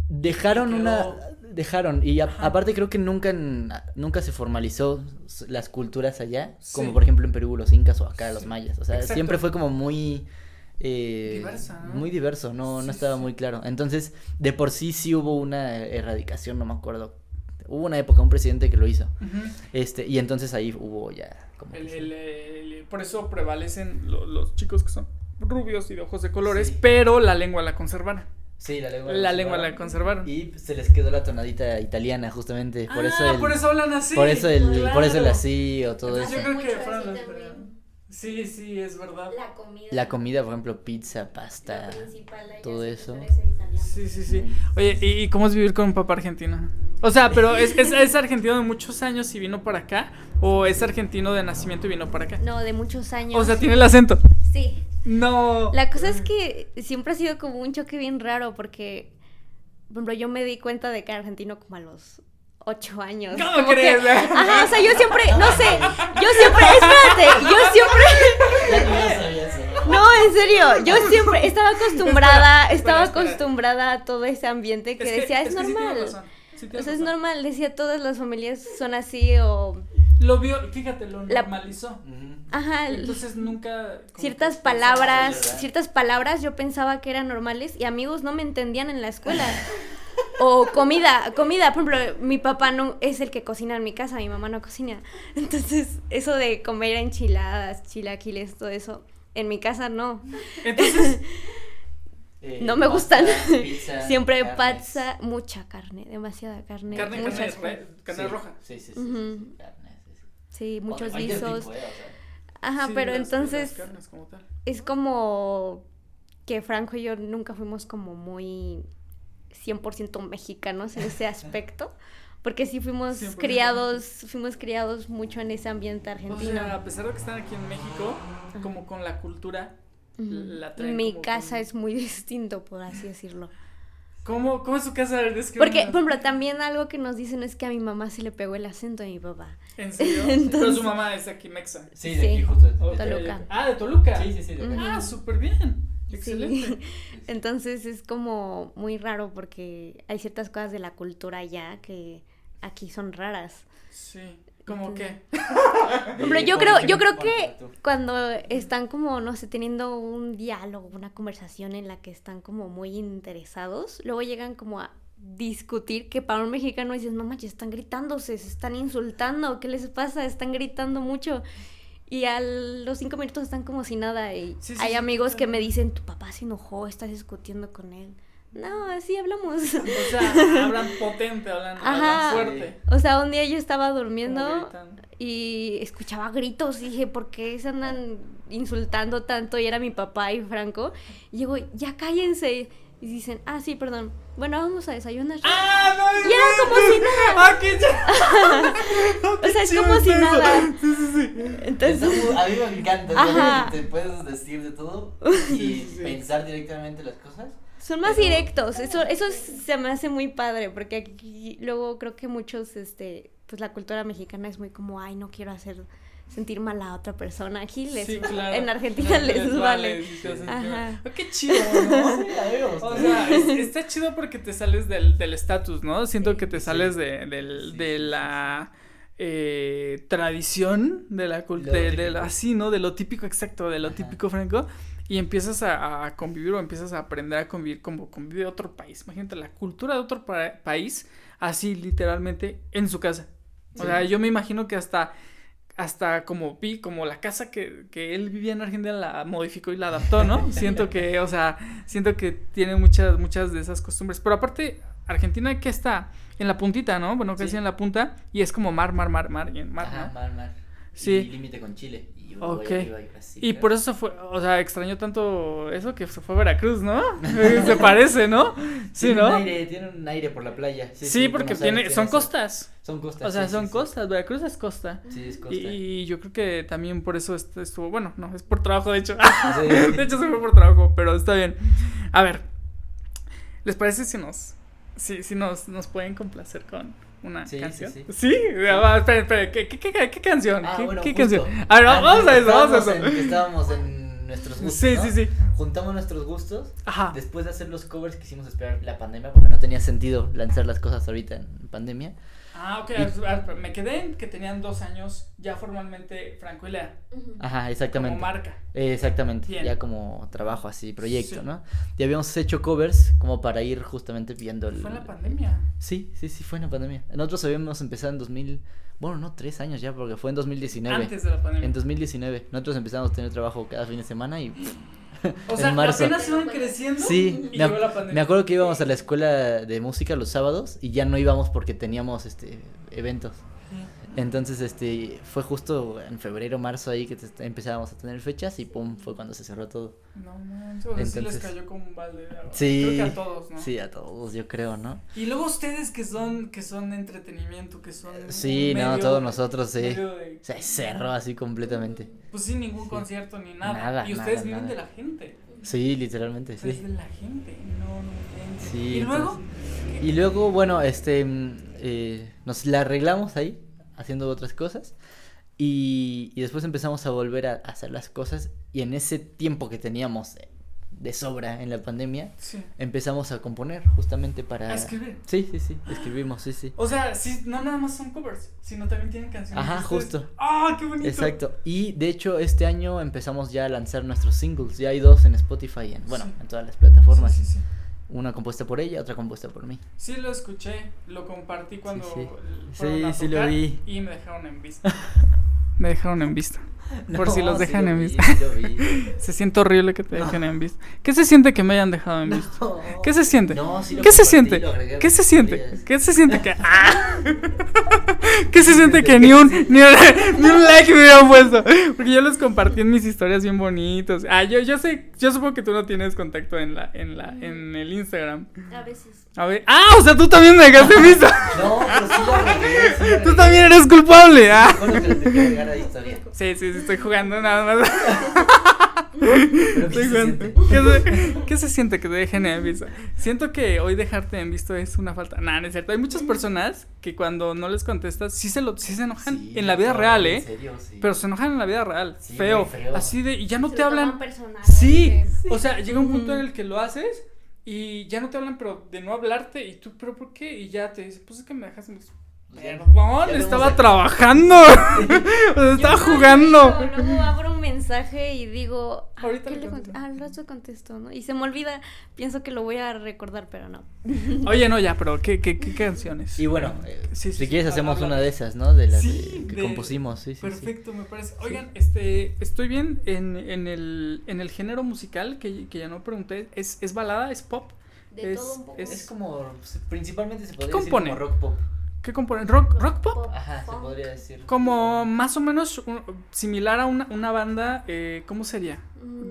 Dejaron quedó- una. Dejaron. Y a- aparte creo que nunca, en- nunca se formalizó las culturas allá. Como por ejemplo en Perú, los incas o acá, los mayas. O sea, Exacto. siempre fue como muy. Eh, Diversa, ¿no? Muy diverso, no, Sí, no estaba sí. muy claro. Entonces, de por sí sí hubo una erradicación, no me acuerdo. Hubo una época, un presidente que lo hizo. Este, y entonces ahí hubo ya como. El- que sí. el- el- por eso prevalecen lo- los chicos que son rubios y de ojos de colores, Sí. pero la lengua la conservaron. Sí, la lengua. La lengua la conservaron. Y se les quedó la tonadita italiana, justamente. Por eso ah, el, por eso hablan así. por eso el, por eso el Claro. así o todo Entonces, eso. Yo creo que fueron los-. Sí, sí, es verdad. La comida. La comida, por ejemplo, pizza, pasta. la principal allá todo eso. Sí, sí, sí. Oye, ¿y, y cómo es vivir con un papá argentino? O sea, pero ¿es, es, es argentino de muchos años y vino para acá? ¿O es argentino de nacimiento y vino para acá? No, de muchos años. O sea, tiene el acento. Sí. No. La cosa es que siempre ha sido como un choque bien raro porque, por ejemplo, yo me di cuenta de que era argentino como a los ocho años. ¿Cómo Como que- crees? ajá, o sea, yo siempre, no sé, yo siempre, espérate, yo siempre, no, en serio, yo siempre estaba acostumbrada, Espera, estaba espera. acostumbrada a todo ese ambiente que, decía, es, que normal. razón, sí o sea, es normal, decía, todas las familias son así o, Lo vio, fíjate, lo La- normalizó. ajá, Entonces nunca. ciertas que- palabras, ciertas palabras yo pensaba que eran normales y amigos no me entendían en la escuela. O comida, comida, por ejemplo, mi papá no es el que cocina en mi casa, mi mamá no cocina. Entonces, eso de comer enchiladas, chilaquiles, todo eso, en mi casa no. Entonces, Eh, No me gustan. pizza, Siempre carnes. pizza, mucha carne, demasiada carne, carne, carne, muchas carne Sí, roja. Sí, sí, sí. Ujú. sí, carne, sí, sí. Sí, muchos guisos. tipo, eh, o sea. Ajá, Sí, pero las- entonces las carnes como tal. es como que Franco y yo nunca fuimos como muy 100% mexicanos en ese aspecto, porque sí fuimos 100% criados, fuimos criados mucho en ese ambiente O argentino. sea, a pesar de que están aquí en México, como con la cultura, la traen Mi como casa con- es muy distinto, por así decirlo. ¿Cómo, cómo es su casa? A. Porque, por ejemplo, también algo que nos dicen es que a mi mamá se le pegó el acento de mi papá. ¿En serio? Entonces- Pero su mamá es aquí mexa. Sí, de Sí. aquí justo. de- de- Toluca. Ah, de Toluca. Sí, sí, sí. de acá. Ujú. Ah, súper bien. Sí. Excelente. Entonces es como muy raro porque hay ciertas cosas de la cultura allá que aquí son raras. Sí. ¿Cómo qué? Hombre, yo creo, yo creo que cuando están como, no sé, teniendo un diálogo, una conversación en la que están como muy interesados, luego llegan como a discutir que para un mexicano dices, no manches, están gritándose, se están insultando, ¿qué les pasa? Están gritando mucho. Y a los cinco minutos están como si nada. Y Sí, sí, hay sí, amigos que me dicen, tu papá se enojó, estás discutiendo con él. No, así hablamos. O sea, hablan potente, hablan, hablan Ajá. fuerte. O sea, un día yo estaba durmiendo y escuchaba gritos y dije, ¿por qué se andan insultando tanto? Y era mi papá y Franco. Y digo, ya cállense. Y dicen, ah, sí, perdón. Bueno, vamos a desayunar. ¡Ah, no! Y era como si nada. ¡Ah, qué ya! O sea, es como si eso. nada. Sí, sí, sí. Entonces, muy- a mí me encanta, Ajá. te puedes decir de todo y Sí, sí. pensar directamente las cosas. son más Pero- directos. Eso, eso se me hace muy padre. Porque aquí luego creo que muchos, este, pues la cultura mexicana es muy como, ay, no quiero hacer sentir mal a otra persona. Aquí les Sí, claro. en Argentina les vale. sí, te hacen Ajá. Ah, Qué chido, ¿no? Sí. O sea, es- está chido porque te sales del del estatus, ¿no? Siento que te sales de, del- Sí, de la eh, tradición, de la cultura, así, ¿no? De lo típico exacto, de lo Ajá. típico franco. Y empiezas a, a convivir o empiezas a aprender a convivir como convive otro país. Imagínate la cultura de otro pa- país, así literalmente en su casa. O Sí. sea, yo me imagino que hasta hasta como vi, como la casa que, que él vivía en Argentina la modificó y la adaptó, ¿no? siento que, o sea, siento que tiene muchas, muchas de esas costumbres. Pero aparte, Argentina que está en la puntita, ¿no? Bueno, casi Sí. en la punta, y es como mar, mar, mar, mar, mar, Ajá, ¿no? mar, mar. Sí. Y límite con Chile. Y Uruguay Ok. arriba y Brasil, Y creo. por eso se fue, o sea, extrañó tanto eso que se fue a Veracruz, ¿no? se parece, ¿no? Sí, Tiene ¿no? Un aire, tiene un aire por la playa. Sí, Sí, porque tiene, son eso. costas. Son costas. O sea, sí, son costas. Veracruz es costa. Sí, es costa. Y, y yo creo que también por eso est- estuvo, bueno, no, es por trabajo, de hecho. De hecho, se fue por trabajo, pero está bien. A ver, ¿les parece si nos, si, si nos, nos pueden complacer con, una Sí, sí, canción. sí. Sí, Ah, va, espera, espera, ¿qué, qué, qué, qué canción? Ah, ¿Qué, bueno, qué justo. canción? A ver, Ah, vamos a eso, vamos a estábamos eso. en- estábamos en nuestros gustos. Sí, ¿no? sí, sí. Juntamos nuestros gustos. Ajá. Después de hacer los covers quisimos esperar la pandemia porque no tenía sentido lanzar las cosas ahorita en pandemia. Ah, ok, Y- me quedé en que tenían dos años ya formalmente Franco y Lea, Ajá, exactamente. como marca. Eh, exactamente, Bien. ya como trabajo así, proyecto, Sí. ¿no? Y habíamos hecho covers como para ir justamente viendo el... Fue en la pandemia. Sí, sí, sí, fue en la pandemia. Nosotros habíamos empezado en 2000, bueno, no, tres años ya, porque fue en 2019. Antes de la pandemia. En 2019. Nosotros empezamos a tener trabajo cada fin de semana y o sea, en marzo. apenas iban creciendo Sí, y me, llegó la pandemia. me acuerdo que íbamos a la escuela de música los sábados y ya no íbamos porque teníamos este eventos. Entonces, este, fue justo en febrero, marzo ahí que te- empezábamos a tener fechas y pum, fue cuando se cerró todo. No manches, o sea, sí les Entonces- cayó como un balde de agua. Sí. Creo que a todos, ¿no? Sí, a todos, yo creo, ¿no? Y luego ustedes que son, que son de entretenimiento, que son. Sí, no, todos nosotros, sí. de- Se cerró así completamente. Pues sin ningún Sí. concierto ni nada. Nada, y ustedes nada, viven nada. de la gente. Sí, literalmente, sí. de la gente. No, no inventes. Sí, Y luego. Y luego, bueno, este, mm, eh, nos la arreglamos ahí, haciendo otras cosas. Y, y después empezamos a volver a, a hacer las cosas. Y en ese tiempo que teníamos de sobra en la pandemia, Sí. empezamos a componer justamente para... A escribir. Sí, sí, sí, escribimos, sí, sí. O sea, sí, no nada más son covers, sino también tienen canciones. Ajá, justo. ¡Ah, qué bonito! Exacto. Y de hecho, este año empezamos ya a lanzar nuestros singles. Ya hay dos en Spotify, en, bueno, Sí. en todas las plataformas. Sí, sí, sí. Una compuesta por ella, otra compuesta por mí. Sí lo escuché, lo compartí cuando sí. Sí, a sí lo vi. y me dejaron en vista. me dejaron en vista. Por si No, los dejan en vi, vista. sí lo vi. Se siente horrible que te dejen en vista. ¿Qué se siente que me hayan dejado en vista? No. ¿Qué se siente? No, sí ¿Qué se siente? ¿Qué se siente? ¿Qué se siente que ¡Ah! ¿Qué se siente que ni un ni un, ni un like me hubieran puesto? Porque yo los compartí en mis historias bien bonitos. Ah, yo yo sé, yo supongo que tú no tienes contacto en la en la en el Instagram. A veces. A ver, ah, o sea, tú también me dejaste en vista. No, pero sí lo agregué, sí lo Tú también eres culpable. Ah. Sí, sí, sí, estoy jugando nada más. ¿qué Estoy se? ¿Qué se, qué se siente que te dejen en visto? Siento que hoy dejarte en visto es una falta. Nah, no es cierto. Hay muchas personas que cuando no les contestas sí se lo sí se enojan Sí, en la vida no, real, en ¿eh? serio, sí. Pero se enojan en la vida real, Sí, feo, feo. así de y ya no Se te lo hablan. personal, Sí, o sea, llega un punto en el que lo haces y ya no te hablan, pero de no hablarte y tú, pero ¿por qué? Y ya te dicen, pues es que me dejas en visto. Ya- Perdón, ya estaba trabajando. o sea, estaba Yo jugando. Luego, luego abro un mensaje y digo, ah, Ahorita ¿qué le contesto. Ah, al rato contesto, ¿no? Y se me olvida, pienso que lo voy a recordar, pero no. Oye, no, ya, pero ¿qué, qué, qué canciones? Y bueno, eh, Sí, sí, si sí, quieres hacemos una de esas, ¿no? De las de- que de- compusimos, sí, sí, sí. Perfecto, me parece. Oigan, este, estoy bien en, en, el, en el género musical que, que ya no pregunté. ¿Es, ¿Es balada? ¿Es pop? De Es- todo un poco. es- Es como, principalmente se podría decir como rock pop. ¿Qué compone? ¿Rock, rock pop? Ajá, se podría decir. Como más o menos un- similar a una, una banda, eh, ¿cómo sería?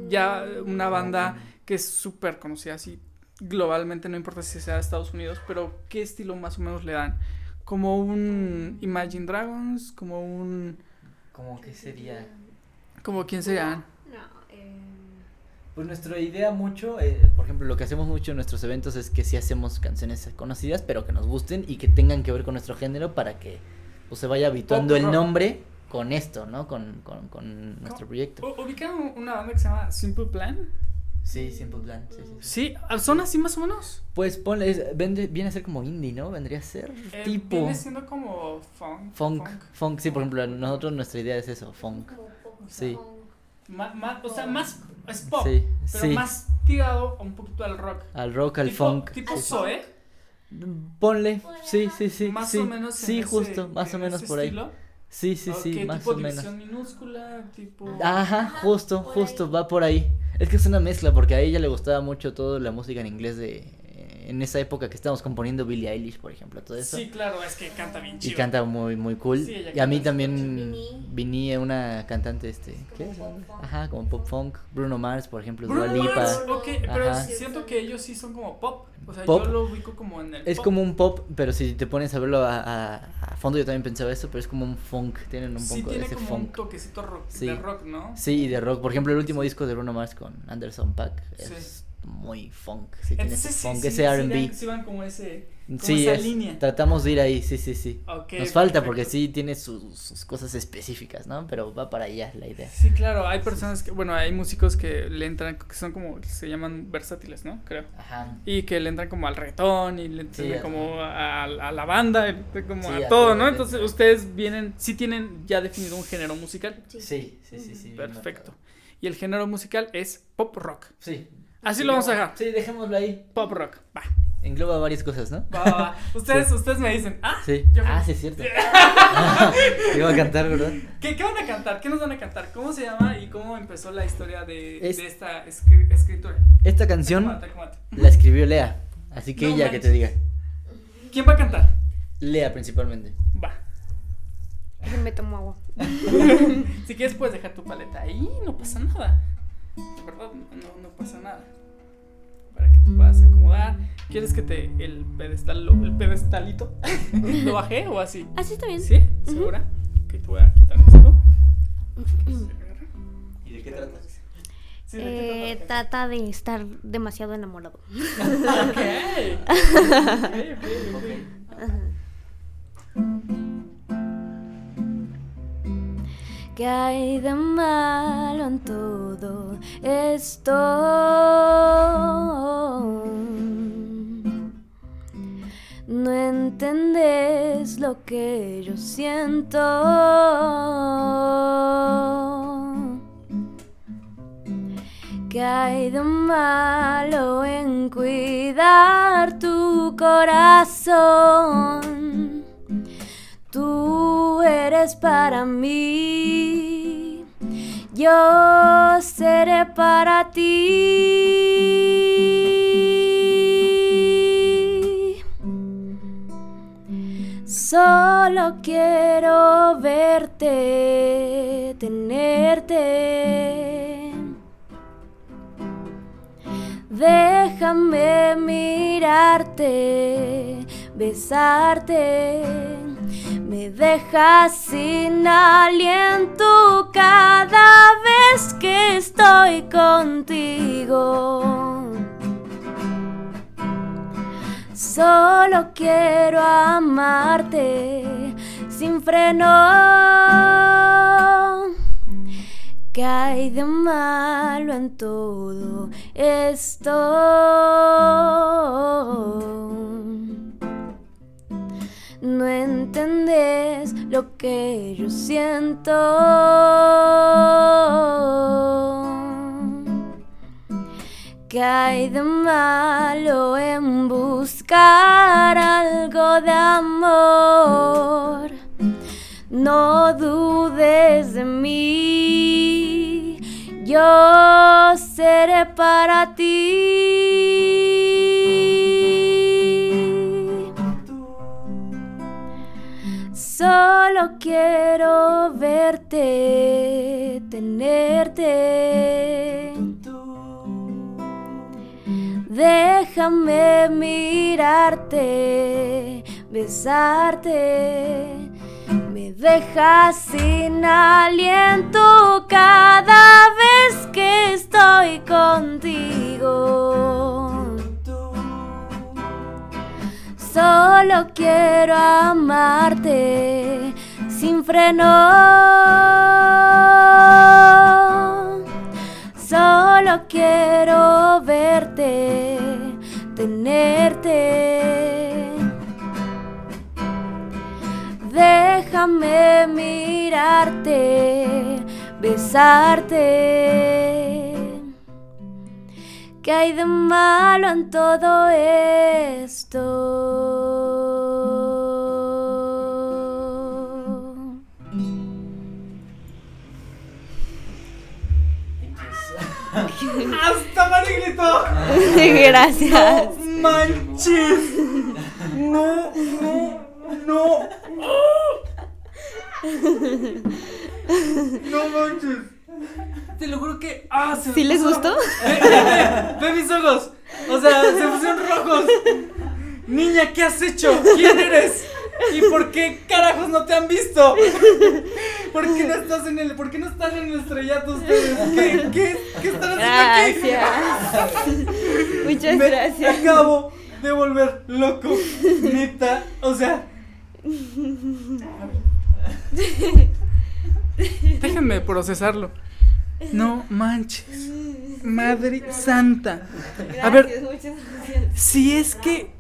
Ya Mm, una banda que es súper conocida así globalmente, no importa si sea de Estados Unidos, pero ¿qué estilo más o menos le dan? Como un Imagine Dragons, como un... Como que sería... como quién sería? Pues nuestra idea mucho, eh, por ejemplo, lo que hacemos mucho en nuestros eventos es que sí hacemos canciones conocidas, pero que nos gusten y que tengan que ver con nuestro género para que pues, se vaya habituando el nombre con esto, ¿no? Con, con, con nuestro proyecto. ¿Ubican una banda que se llama Simple Plan? Sí, Simple Plan, sí, sí. sí. Sí, ¿son así más o menos? Pues ponle, es- vende- viene a ser como indie, ¿no? Vendría a ser Eh, tipo Viene siendo como funk. funk, funk, sí, por ejemplo, nosotros nuestra idea es eso, funk. Sí. funk. Ma- ma- o sea, más es pop, Sí, pero sí. más tirado a un poquito al rock. Al rock, al tipo, funk. Tipo sí. Zoe. Ponle, sí, sí, sí. más sí, o menos. en Sí, ese- justo, más o en menos por ahí. Sí, sí, sí, más tipo o menos. minúscula, tipo. Ajá, justo, justo, ahí. va por ahí. Es que es una mezcla porque a ella le gustaba mucho toda la música en inglés de en esa época que estábamos componiendo Billie Eilish, por ejemplo, todo eso. Sí, claro, es que canta bien y chido. canta muy muy cool. Sí, ella y a mí también Vini. Una cantante este, ¿qué Como es? Ajá, como pop funk, Bruno Mars, por ejemplo, Bruno Dua Lipa. Mars, ok, pero siento que ellos sí son como pop. O sea, Pop. yo lo ubico como en el. Es pop. como un pop, pero si te pones a verlo a, a- a fondo, yo también pensaba eso, pero es como un funk, tienen un Sí, poco de tiene ese como un funk. toquecito rock, Sí. de rock, ¿no? Sí, y de rock. Por ejemplo, el último disco de Bruno Mars con Anderson Paak Sí. es muy funk. Sí, tiene Entonces, ese sí, funk, sí, ese RB. sí van como ese. Como Sí, esa es- línea. tratamos de ir ahí, sí, sí, sí. Nos falta perfecto. porque sí tiene sus, sus cosas específicas, ¿no? Pero va para allá la idea. Sí, claro, hay personas que, bueno, hay músicos que le entran, que son como, se llaman versátiles, ¿no? Creo. Ajá. Y que le entran como al reggaetón y le entran como a, a la banda, como a todo, ¿no? Entonces ustedes vienen, sí tienen ya definido un género musical. Sí, sí, sí, sí. Perfecto. Y el género musical es pop rock. Sí. Así Sí, lo vamos a dejar. Sí, dejémoslo ahí. Pop rock. Va. Engloba varias cosas, ¿no? Va, va, va. Ustedes, ustedes me dicen, ah, Sí. yo- Ah, sí, es cierto. Iba a cantar, ¿verdad? ¿Qué, ¿Qué van a cantar? ¿Qué nos van a cantar? ¿Cómo se llama y cómo empezó la historia de, Es- de esta escri- escritura? Esta canción la escribió Lea. Así que No ella que te diga. ¿Quién va a cantar? Lea principalmente. Va. Déjenme tomo agua. Si quieres puedes dejar tu paleta ahí, no pasa nada. De verdad, no, no pasa nada. Para que te puedas acomodar. ¿Quieres que te el pedestal lo- el pedestalito lo bajé o así? Así está bien. ¿Sí? ¿Segura? Ok, te voy a quitar esto. ¿Y de qué trata? Sí, ¿de qué Eh, trata? trata de estar demasiado enamorado. Ok. Ok, ok, ok. Ajá. ¿Qué hay de malo en todo esto? No entendés lo que yo siento. ¿Qué hay de malo en cuidar tu corazón? Tú eres para mí, yo seré para ti. Solo quiero verte, tenerte. Déjame mirarte, besarte. Me dejas sin aliento cada vez que estoy contigo. Solo quiero amarte sin freno. ¿Qué hay de malo en todo esto? No entendés lo que yo siento. ¿Qué hay de malo en buscar algo de amor? No dudes de mí, yo seré para ti. Solo quiero verte, tenerte. Déjame mirarte, besarte. Me dejas sin aliento cada vez que estoy contigo. Solo quiero amarte sin freno. Solo quiero verte, tenerte. Déjame mirarte, besarte. ¿Qué hay de malo en todo esto? ¡Hasta Mari gritó! Gracias. ¡No manches! ¡No, no, no! ¡No manches! Te lo juro que. ¡Ah! Se ¿Sí les puso- gustó? Ve, ve, mis ojos. O sea, se pusieron rojos. Niña, ¿qué has hecho? ¿Quién eres? ¿Y por qué carajos no te han visto? ¿Por qué no estás en el, por qué no están en el estrellato ustedes? ¿Qué, qué, qué están haciendo Gracias. Muchas Me gracias. acabo de volver loco, neta, o sea. Déjenme procesarlo. No manches. Madre santa. A ver, si es que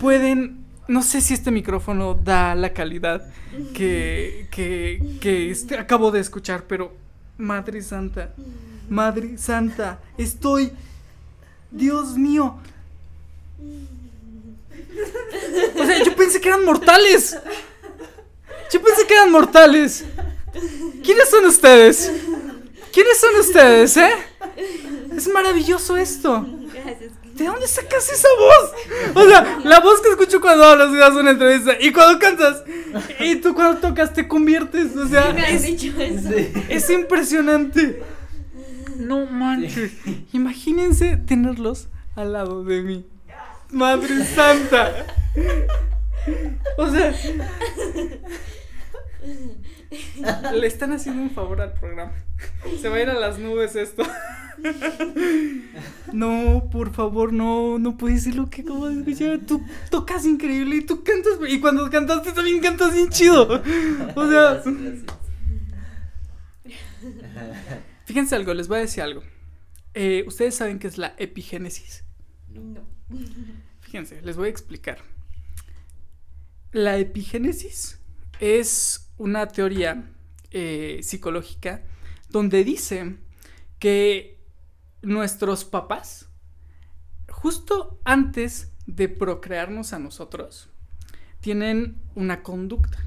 pueden, no sé si este micrófono da la calidad que, que, que este- acabo de escuchar, pero Madre Santa, Madre Santa, estoy, Dios mío. O sea, yo pensé que eran mortales. Yo pensé que eran mortales. ¿Quiénes son ustedes? ¿Quiénes son ustedes, eh? Es maravilloso esto. Gracias. ¿De dónde sacas esa voz? O sea, la voz que escucho cuando hablas y das una entrevista y cuando cantas y tú cuando tocas te conviertes, o sea, Me has es, dicho eso. es impresionante. No manches. Imagínense tenerlos al lado de mí. Madre Santa. O sea, le están haciendo un favor al programa. Se va a ir a las nubes esto. No, por favor, no, no puede ser lo que acabo de escuchar. Tú tocas increíble y tú cantas, y cuando cantaste también cantas bien chido. O sea, Gracias, gracias. fíjense algo, les voy a decir algo. Eh, Ustedes saben qué es la epigénesis. No. Fíjense, les voy a explicar. La epigénesis es una teoría eh, psicológica donde dice que nuestros papás, justo antes de procrearnos a nosotros, tienen una conducta.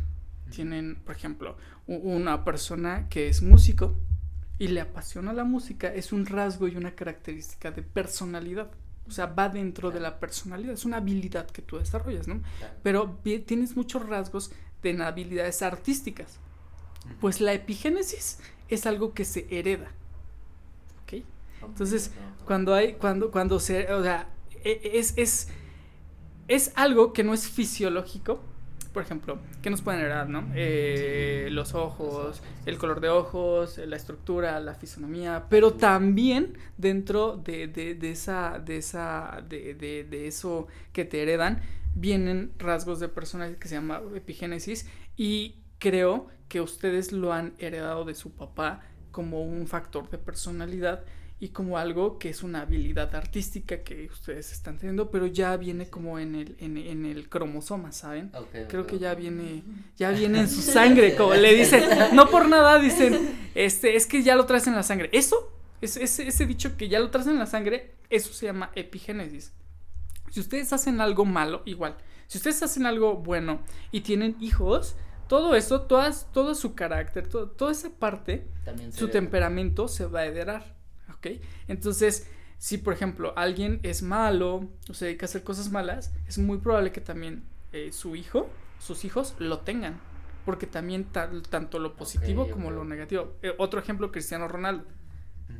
Tienen, por ejemplo, una persona que es músico y le apasiona la música, es un rasgo y una característica de personalidad. O sea, va dentro de la personalidad, es una habilidad que tú desarrollas, ¿no? Pero tienes muchos rasgos de habilidades artísticas. Pues la epigénesis es algo que se hereda. ¿Ok? Entonces, cuando hay, cuando, cuando se, o sea, e- es, es, es algo que no es fisiológico. Por ejemplo, que nos pueden heredar, no? Eh, los ojos, el color de ojos, la estructura, la fisonomía, pero también dentro de, de, de esa, de esa, de, de, de eso que te heredan, vienen rasgos de personalidad que se llama epigénesis y creo que ustedes lo han heredado de su papá como un factor de personalidad y como algo que es una habilidad artística que ustedes están teniendo, pero ya viene como en el, en, en el cromosoma, ¿saben? Creo que ya viene, ya viene en su sangre, como le dicen, no por nada dicen, este, es que ya lo traes en la sangre. Eso, es, ese, ese dicho que ya lo traes en la sangre, eso se llama epigénesis. Si ustedes hacen algo malo, igual. Si ustedes hacen algo bueno y tienen hijos, todo eso, todas, todo su carácter, todo- toda esa parte, También su temperamento se va a heredar. ¿Ok? Entonces, si por ejemplo alguien es malo o se dedica a hacer cosas malas, es muy probable que también eh, su hijo, sus hijos, lo tengan. Porque también ta- tanto lo positivo como lo negativo. Eh, otro ejemplo, Cristiano Ronaldo.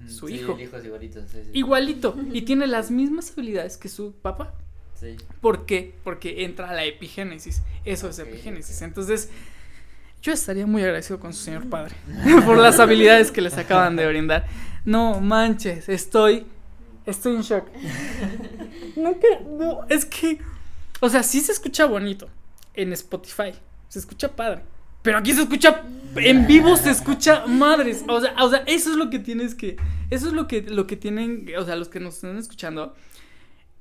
Su sí, hijo. El hijo es igualito, sí, sí. Igualito. Y tiene las mismas habilidades que su papá. Sí. ¿Por qué? Porque entra la epigénesis. Eso es epigénesis. Entonces, yo estaría muy agradecido con su señor padre por las habilidades que les acaban de brindar. No manches, estoy. Estoy en shock. No, que, no, es que. O sea, sí se escucha bonito en Spotify. Se escucha padre. Pero aquí se escucha. En vivo se escucha madres. O sea, o sea, eso es lo que tienes que. Eso es lo que, lo que tienen. O sea, los que nos están escuchando.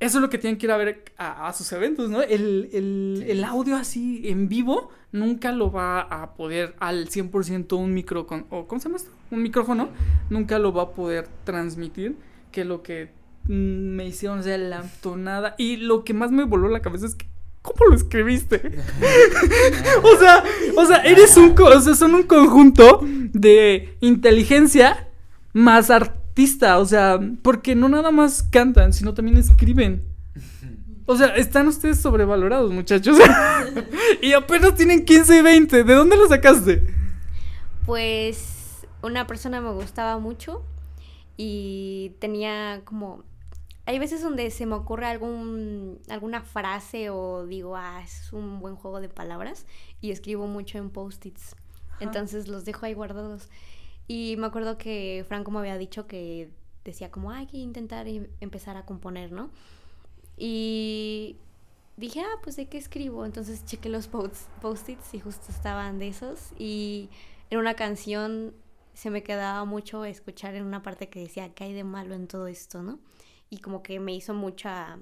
Eso es lo que tienen que ir a ver a, a sus eventos, ¿no? El, el, Sí. el audio así en vivo nunca lo va a poder al 100% un micro con, o ¿cómo se llama esto? Un micrófono nunca lo va a poder transmitir que lo que me hicieron o sea la tonada y lo que más me voló la cabeza es que ¿cómo lo escribiste? o sea, o sea, eres un o sea, son un conjunto de inteligencia más artista, o sea, porque no nada más cantan, sino también escriben. O sea, están ustedes sobrevalorados, muchachos. y apenas tienen 15 y 20. ¿De dónde lo sacaste? Pues una persona me gustaba mucho y tenía como... Hay veces donde se me ocurre algún, alguna frase o digo, ah, es un buen juego de palabras y escribo mucho en post-its. Entonces los dejo ahí guardados. Y me acuerdo que Franco me había dicho que decía como, hay que intentar em- empezar a componer, ¿no? Y dije, ah, pues de qué escribo. Entonces chequé los post- post-its y justo estaban de esos. Y en una canción se me quedaba mucho escuchar en una parte que decía, ¿qué hay de malo en todo esto, no? Y como que me hizo mucha...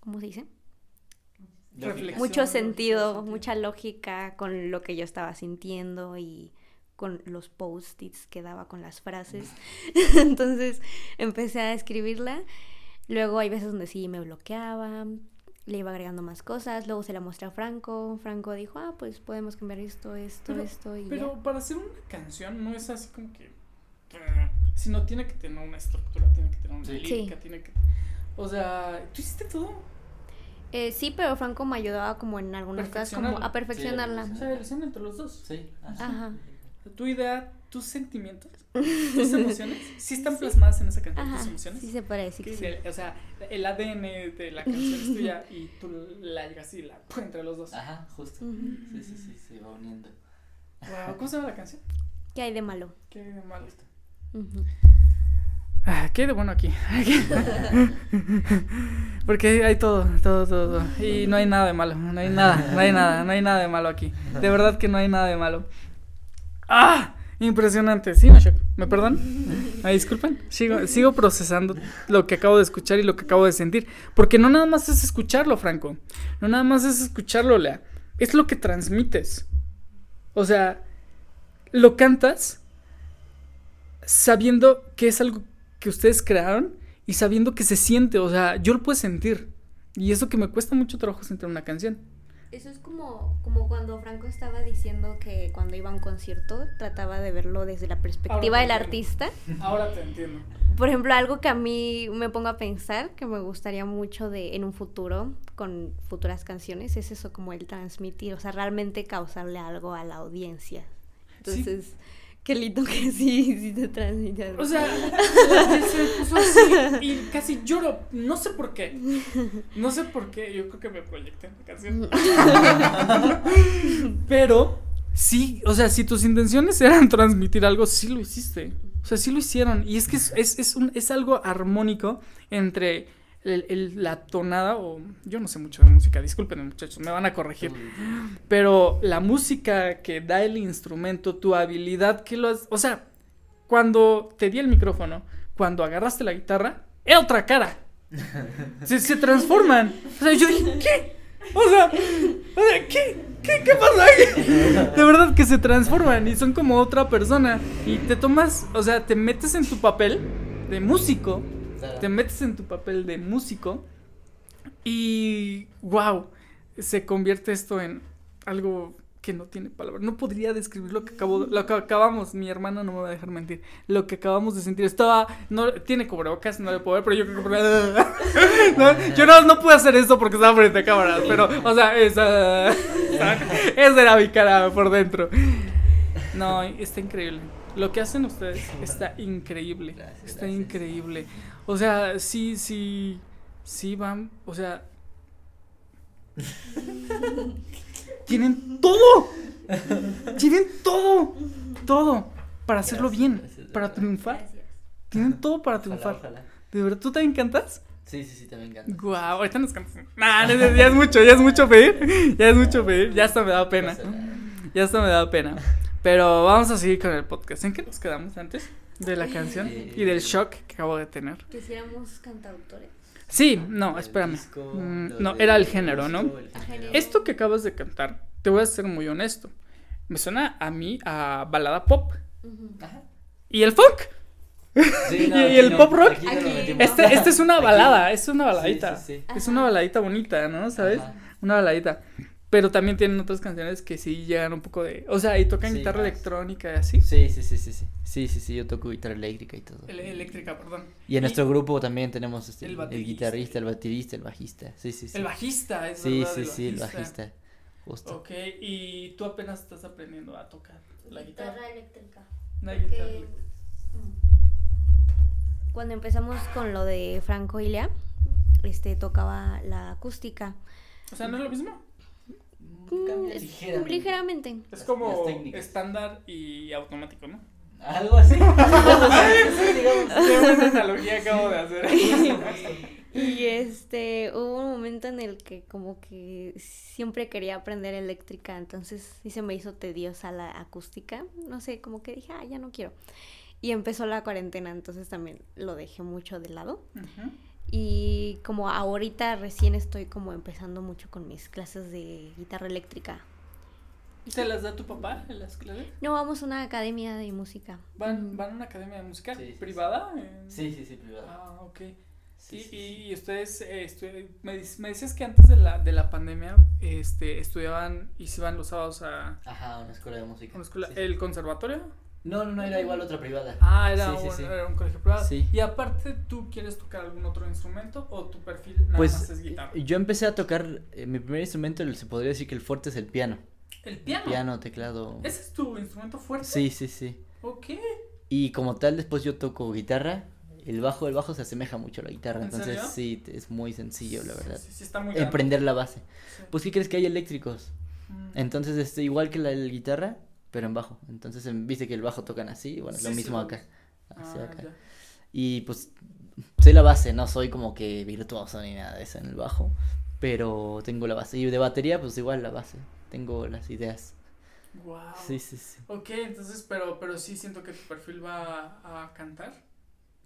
¿Cómo se dice? Mucho sentido, sentido. mucha lógica con lo que yo estaba sintiendo y con los post-its que daba con las frases. Entonces empecé a escribirla. Luego hay veces donde sí me bloqueaba, le iba agregando más cosas. Luego se la mostré a Franco. Franco dijo, ah, pues podemos cambiar esto, esto, Pero- esto y Pero ya. para hacer una canción no es así como que. Sino tiene que tener una estructura, tiene que tener una Sí. lírica, tiene que. O sea, ¿tú hiciste todo? Eh, sí, pero Franco me ayudaba como en algunas cosas como a Perfeccionarla. perfeccionarla. O sea, entre los dos. Sí. ah, sí. Ajá. Tu idea, tus sentimientos, tus emociones, sí están plasmadas en esa canción, Ajá, tus emociones. sí se puede decir Que que sí. el- o sea, el ADN de la canción es tuya y tú la llegas y la entre los dos. Ajá, justo. Sí, sí, sí, se va uniendo. Wow, ¿cómo se llama la canción? ¿Qué hay de malo? Qué de malo. Ah, ¿Qué hay de bueno aquí? Porque hay todo, todo, todo, todo. Y no hay nada de malo, no hay nada, no hay nada, no hay nada de malo aquí. De verdad que no hay nada de malo. ¡Ah! Impresionante. Sí, Mashok, ¿me perdonan? ¿Me disculpen? Sigo, sigo procesando lo que acabo de escuchar y lo que acabo de sentir. Porque no nada más es escucharlo, Franco. No nada más es escucharlo, Lea. Es lo que transmites. O sea, lo cantas sabiendo que es algo que ustedes crearon y sabiendo que se siente, o sea, yo lo puedo sentir. Y eso que me cuesta mucho trabajo sentir una canción. Eso es como, como cuando Franco estaba diciendo que cuando iba a un concierto trataba de verlo desde la perspectiva del artista. Ahora te entiendo. Por ejemplo, algo que a mí me pongo a pensar, que me gustaría mucho de en un futuro, con futuras canciones, es eso como el transmitir, o sea, realmente causarle algo a la audiencia. Entonces, qué lindo que sí, sí te transmite algo. O sea, se puso así y casi lloro. No sé por qué. No sé por qué. Yo creo que me proyecté en la canción. Pero sí, o sea, si tus intenciones eran transmitir algo, sí lo hiciste. O sea, sí lo hicieron. Y es que es, es, es un, es algo armónico entre el- el- la tonada, o yo no sé mucho de música, disculpen muchachos, me van a corregir. Pero la música que da el instrumento, tu habilidad que lo has. O sea, cuando te di el micrófono, cuando agarraste la guitarra, era otra cara. Se, se transforman. O sea, yo dije, ¿qué? O sea, o sea, ¿qué? ¿Qué, qué pasa aquí? De verdad que se transforman y son como otra persona. Y te tomas, o sea, te metes en tu papel de músico. Te metes en tu papel de músico. Y wow, se convierte esto en algo que no tiene palabras. No podría describir lo que acabo, lo que acabamos. Mi hermana no me va a dejar mentir. Lo que acabamos de sentir. Estaba, no tiene cubrebocas, no le puedo ver, pero yo creo que no, yo no, no pude hacer esto porque estaba frente a cámaras, pero, o sea, esa, esa era mi cara por dentro. No, está increíble. Lo que hacen ustedes está increíble. Gracias, está gracias. increíble. O sea, sí, sí, sí van, o sea, tienen todo. Tienen todo. Todo para hacerlo Gracias, bien, gracias, para triunfar. Tienen todo para triunfar. ojalá. ¿De verdad tú también cantas? Sí, sí, sí, también encanta. Guau, ahorita nos cantas. Nah, ya es mucho, ya es mucho pedir. Ya es mucho pedir. Ya hasta me da pena. Ya hasta me da pena. Pero vamos a seguir con el podcast. ¿En qué nos quedamos antes? De la canción y del shock que acabo de tener. Quisiéramos cantautores. Sí, no, espérame. disco, Mm, no, era el género, ¿no? el género. Esto que acabas de cantar, te voy a ser muy honesto. Me suena a mí a balada pop. Ajá. ¿Y el funk? Sí, ¿Y- y aquí el pop rock? aquí Aquí. Este, este es una Aquí. balada, es una baladita. sí, sí. Es una baladita bonita, ¿no? ¿Sabes? Ajá. Una baladita. Pero también tienen otras canciones que sí llegan un poco de. O sea, y tocan Sí, guitarra más. electrónica y así. Sí, sí, sí, sí, sí. Sí, sí, sí, yo toco guitarra eléctrica y todo. El- eléctrica, perdón. Y en nuestro grupo también tenemos este, El el, guitarrista, el baterista, el bajista. Sí, sí, sí. El bajista, es Sí, verdad. sí, sí, el bajista. Justo. Ok, y tú apenas estás aprendiendo a tocar la guitarra. eléctrica. Una guitarra eléctrica. Cuando empezamos con lo de Franco Ilia, este tocaba la acústica. O sea, ¿no es lo mismo? Mm, es- Ligeramente. ligeramente. Es como estándar y automático, ¿no? Algo así. Qué buena analogía acabo de hacer. Y este, hubo un momento en el que como que siempre quería aprender eléctrica, entonces sí se me hizo tediosa la acústica, no sé, como que dije, ah, ya no quiero. Y empezó la cuarentena, entonces también lo dejé mucho de lado. Ujú. Y como ahorita recién estoy como empezando mucho con mis clases de guitarra eléctrica. ¿Se las da tu papá en las clases? No, vamos a una academia de música. ¿Van, van a una academia de música Sí, sí, privada? En- Sí, sí, sí, privado. Ah, ok. Sí, y, sí, y- sí. y ustedes, eh, estu- me, me dices que antes de la, de la pandemia este, estudiaban y se iban los sábados a, Ajá, una escuela de música. una escuela, Sí, sí. ¿el conservatorio? No, no, no, era igual otra privada. Ah, era, Sí, un, sí. era un colegio privado. Sí. Y aparte, ¿tú quieres tocar algún otro instrumento o tu perfil nada Pues más es guitarra? yo empecé a tocar, eh, mi primer instrumento el- se podría decir que el fuerte es el piano. El piano. Piano, teclado. ¿Ese es tu instrumento fuerte? Sí, sí, sí. Ok. Y como tal después yo toco guitarra. El bajo, el bajo se asemeja mucho a la guitarra, ¿En entonces serio? sí, es muy sencillo, la verdad. Sí, sí, está muy. Emprender la base. Pues ¿qué crees que hay eléctricos? Mm. Entonces este igual que la, la guitarra, pero en bajo. Entonces viste que el bajo tocan así, bueno, Sí, lo sí, mismo lo acá. Ah, acá. ya. Y pues sé la base, no soy como que virtuoso ni nada de eso en el bajo, pero tengo la base. Y de batería, pues igual la base. Tengo las ideas. Wow. Sí, sí, sí. Ok, entonces, pero, pero sí siento que tu perfil va a, a cantar.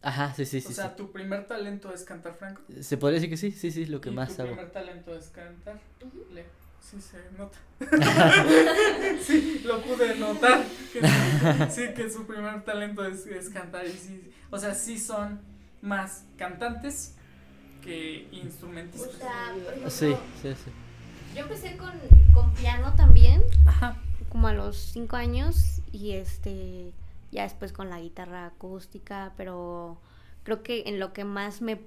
Ajá, sí, sí, o sí. sea, tu primer talento es cantar, Franco. sí. Se podría decir que sí, sí, sí, es lo que y más tu hago. primer talento es cantar. Le- sí se nota. sí, lo pude notar. que sí, que su primer talento es, es cantar. Y sí, o sea, sí son más cantantes que instrumentistas. O sea, por ejemplo, Sí, sí, sí. yo empecé con, con piano también, Ajá. como a los cinco años, y este, ya después con la guitarra acústica, pero creo que en lo que más me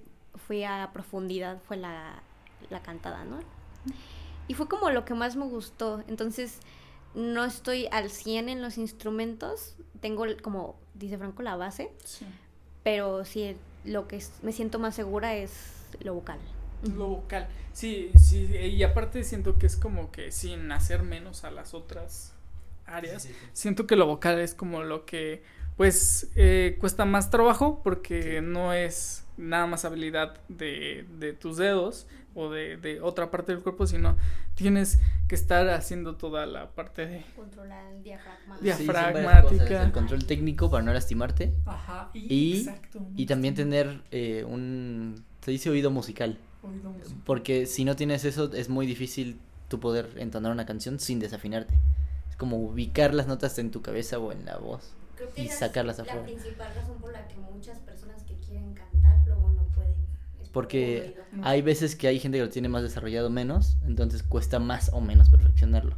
fui a profundidad fue la, la cantada, ¿no? Y fue como lo que más me gustó. Entonces, no estoy al 100 en los instrumentos. Tengo, como dice Franco, la base. Sí. Pero sí, lo que es- me siento más segura es lo vocal. Lo vocal. Sí, sí, y aparte siento que es como que sin hacer menos a las otras áreas. Sí, sí, sí. Siento que lo vocal es como lo que, pues, eh, cuesta más trabajo porque no es nada más habilidad de, de tus dedos o de, de otra parte del cuerpo, sino tienes que estar haciendo toda la parte de... Controlar el diafragma. Sí, Diafragmática. cosas, El control técnico para no lastimarte. Ajá, y, Y- exacto. Y también tener eh, un, se dice oído musical. Oído musical. Porque si no tienes eso, es muy difícil tu poder entonar una canción sin desafinarte. Es como ubicar las notas en tu cabeza o en la voz. Creo que y sacarlas la afuera. principal razón por la que muchas personas que quieren cantar luego Porque hay veces que hay gente que lo tiene más desarrollado menos, entonces cuesta más o menos perfeccionarlo.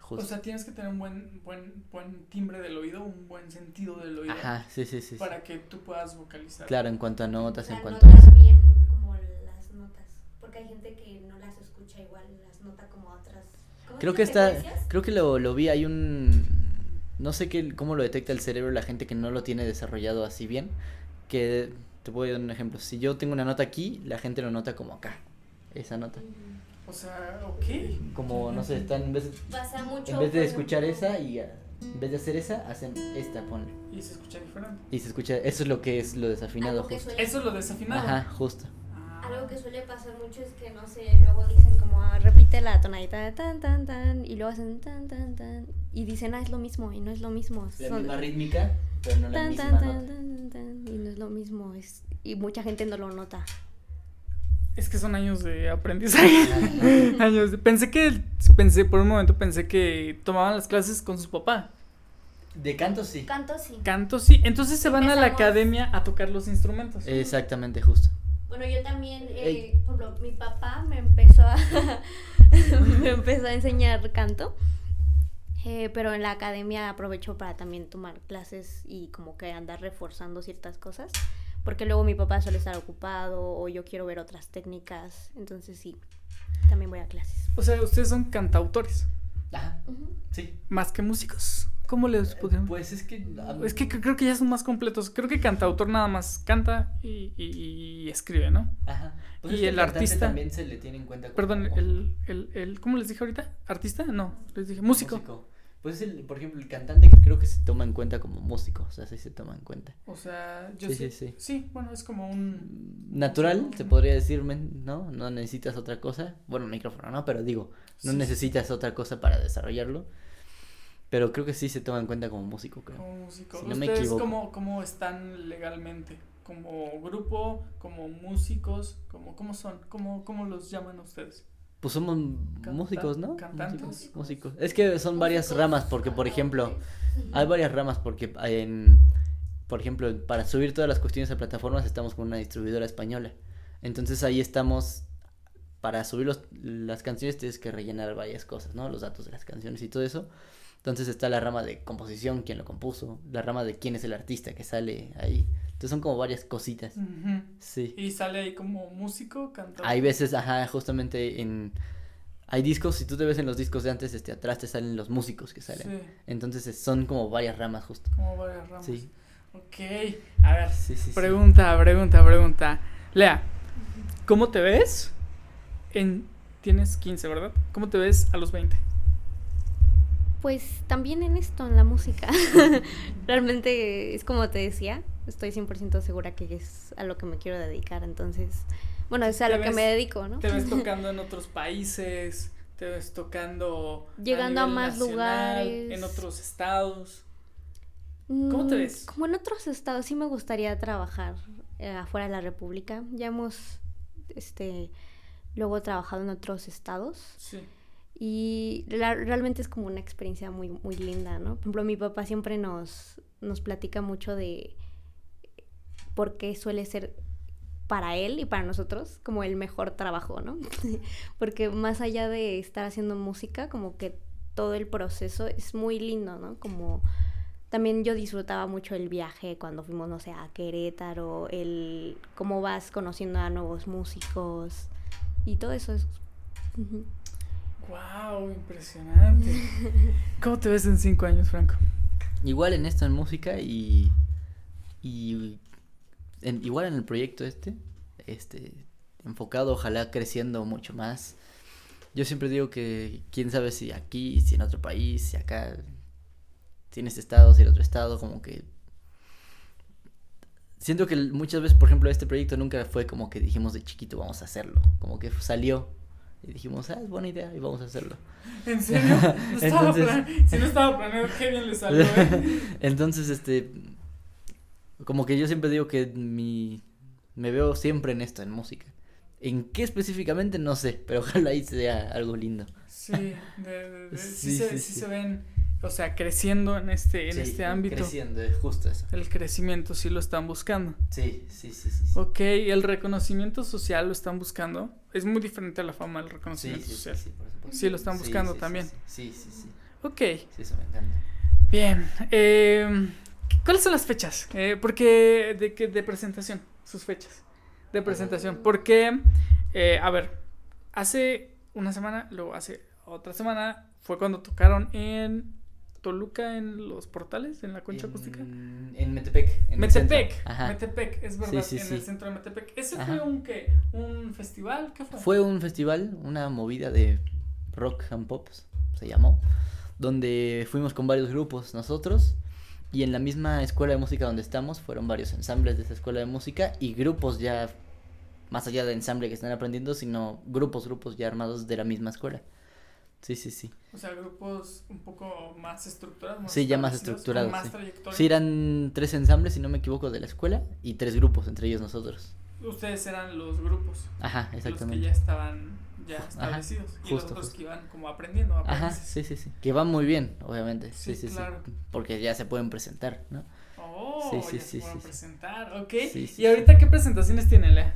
Justo. O sea, tienes que tener un buen, buen, buen timbre del oído, un buen sentido del oído. Ajá, sí, sí, sí. sí. Para que tú puedas vocalizar. Claro, en cuanto a notas, en cuanto a notar eso. bien como las notas. Porque hay gente que no las escucha igual, las nota como otras. ¿cómo Creo que está, creo que lo, lo vi, hay un, no sé qué, cómo lo detecta el cerebro la gente que no lo tiene desarrollado así bien, que te voy a dar un ejemplo, si yo tengo una nota aquí, la gente lo nota como acá, esa nota. O sea, ok. como, no sé, están en vez, Pasa mucho. en vez de escuchar ejemplo, esa y en vez de hacer esa, hacen esta, ponle, Y se escucha diferente. y se escucha, eso es lo que es lo desafinado justo, suele- Eso es lo desafinado. ajá, justo, Ah. Algo que suele pasar mucho es que, no sé, luego dicen como. Ah, repite la tonadita de tan tan tan y luego hacen tan tan tan y dicen ah es lo mismo y no es lo mismo. la Son- misma rítmica, pero no la tan misma tan tan nota. Lo mismo es y mucha gente no lo nota. Es que son años de aprendizaje. años de- pensé que pensé por un momento pensé que tomaban las clases con su papá. De canto sí. Canto sí. Canto sí, entonces se van a la academia a tocar los instrumentos. Exactamente, justo. Bueno, yo también, eh, por ejemplo, mi papá Me empezó a me empezó a enseñar canto. Eh, pero en la academia aprovecho para también tomar clases y como que andar reforzando ciertas cosas. Porque luego mi papá suele estar ocupado o yo quiero ver otras técnicas. Entonces sí, también voy a clases. O sea, ustedes son cantautores, Ajá, sí. más que músicos. ¿Cómo les podemos...? Pues es que... Es que cre- creo que ya son más completos. Creo que cantautor nada más canta y, y- y escribe, ¿no? Ajá. Pues y es que el artista- también se le tiene en cuenta como- Perdón, el, el, el... ¿Cómo les dije ahorita? ¿Artista? No, les dije músico. Pues es el, por ejemplo, el cantante que creo que se toma en cuenta como músico, o sea, sí se toma en cuenta. O sea, yo Sí, sí, sí, sí. sí. bueno, es como un... Natural, se podría decir, ¿no? No necesitas otra cosa. Bueno, micrófono, ¿no? Pero digo, no Sí. necesitas otra cosa para desarrollarlo. Pero creo que sí se toma en cuenta como músico, creo. Como músico. Si no me ¿Ustedes equivoco. cómo, cómo están legalmente? ¿Como grupo? ¿Como músicos? ¿Cómo, cómo son? ¿Cómo, ¿Cómo los llaman ustedes? Pues somos Canta- músicos, ¿no? cantantes. Músicos, músicos. Es que son varias ramas, porque por ejemplo, cantantes. hay varias ramas, porque en, por ejemplo, para subir todas las cuestiones a plataformas estamos con una distribuidora española. Entonces ahí estamos, para subir los- las canciones tienes que rellenar varias cosas, ¿no? Los datos de las canciones y todo eso. Entonces está la rama de composición, quién lo compuso, la rama de quién es el artista que sale ahí. Entonces son como varias cositas. Sí. Y sale ahí como músico, cantante. Hay veces, ajá, justamente en... Hay discos, si tú te ves en los discos de antes, este, atrás te salen los músicos que salen. Sí, Entonces es- son como varias ramas justo. como varias ramas. Sí, Ok, a ver, sí, sí. sí. pregunta, pregunta, pregunta. Lea, ¿cómo te ves en... Tienes 15, ¿verdad? ¿Cómo te ves a los 20? Pues también en esto, en la música. Realmente es como te decía, estoy 100% segura que es a lo que me quiero dedicar, entonces, bueno, es a lo que me dedico, ¿no? ¿Te ves tocando en otros países? ¿Te ves tocando Llegando a más nacional, lugares. En otros estados. ¿Cómo te Mm, ves? Como en otros estados, sí me gustaría trabajar eh, afuera de la República. Ya hemos, este, luego trabajado en otros estados. Sí. Y realmente es como una experiencia muy, muy linda, ¿no? Por ejemplo, mi papá siempre nos, nos platica mucho de por qué suele ser para él y para nosotros como el mejor trabajo, ¿no? Porque más allá de estar haciendo música, como que todo el proceso es muy lindo, ¿no? Como también yo disfrutaba mucho el viaje cuando fuimos, no sé, a Querétaro, el cómo vas conociendo a nuevos músicos y todo eso es... Wow, impresionante. ¿Cómo te ves en cinco años, Franco? Igual en esto en música y... Y... en- igual en el proyecto este, este, enfocado, ojalá creciendo mucho más. Yo siempre digo que quién sabe si aquí, si en otro país, si acá, si en este estado, si en otro estado, como que... Siento que muchas veces, por ejemplo, este proyecto nunca fue como que dijimos de chiquito vamos a hacerlo, como que salió y dijimos, ah, es buena idea y vamos a hacerlo. ¿En serio? No estaba Entonces- plan- Si no estaba planeado, qué bien le salió, ¿eh? Entonces, este, como que yo siempre digo que mi, me veo siempre en esto, en música. ¿En qué específicamente? No sé, pero ojalá ahí sea algo lindo. Sí, de- de- de- sí, Sí, se, sí, sí sí. se ven, o sea, creciendo en este, en Sí, este ámbito. Creciendo, es justo eso. El crecimiento sí lo están buscando. Sí, sí, sí, sí. sí. Ok, el reconocimiento social lo están buscando. Es muy diferente a la fama del reconocimiento sí, sí, social. sí, por supuesto. Sí, lo están buscando también. Sí, sí, sí. Ok, Sí, eso me encanta. bien. eh, ¿Cuáles son las fechas? Eh, porque de, que- de presentación, sus fechas de presentación. Porque, eh, a ver, hace una semana, luego hace otra semana, fue cuando tocaron en Toluca, en los portales, en la concha acústica. En, Metepec. en Metepec. Metepec, es verdad, Sí, sí, en sí. el centro de Metepec. ¿Ese Ajá. fue un qué? ¿Un festival? ¿Qué fue? Fue un festival, una movida de rock and pop, se llamó, donde fuimos con varios grupos nosotros y en la misma escuela de música donde estamos fueron varios ensambles de esa escuela de música y grupos ya más allá de ensamble que están aprendiendo, sino grupos, grupos ya armados de la misma escuela. Sí, sí, sí. O sea, grupos un poco más estructurados. Sí, ya más estructurados, Con más sí. trayectoria. Sí, eran tres ensambles, si no me equivoco, de la escuela y tres grupos, entre ellos nosotros. Ustedes eran los grupos. Ajá, Los que exactamente. ya estaban ya establecidos. y los otros justo. que iban como aprendiendo. Ajá, sí, sí, sí. Que van muy bien, obviamente. Sí, Sí, sí, claro. sí. Porque ya se pueden presentar, ¿no? Oh, Sí, sí, ya sí, se pueden sí, sí. presentar. Ok. Sí, sí, ¿Y ahorita qué presentaciones tienen, Lea?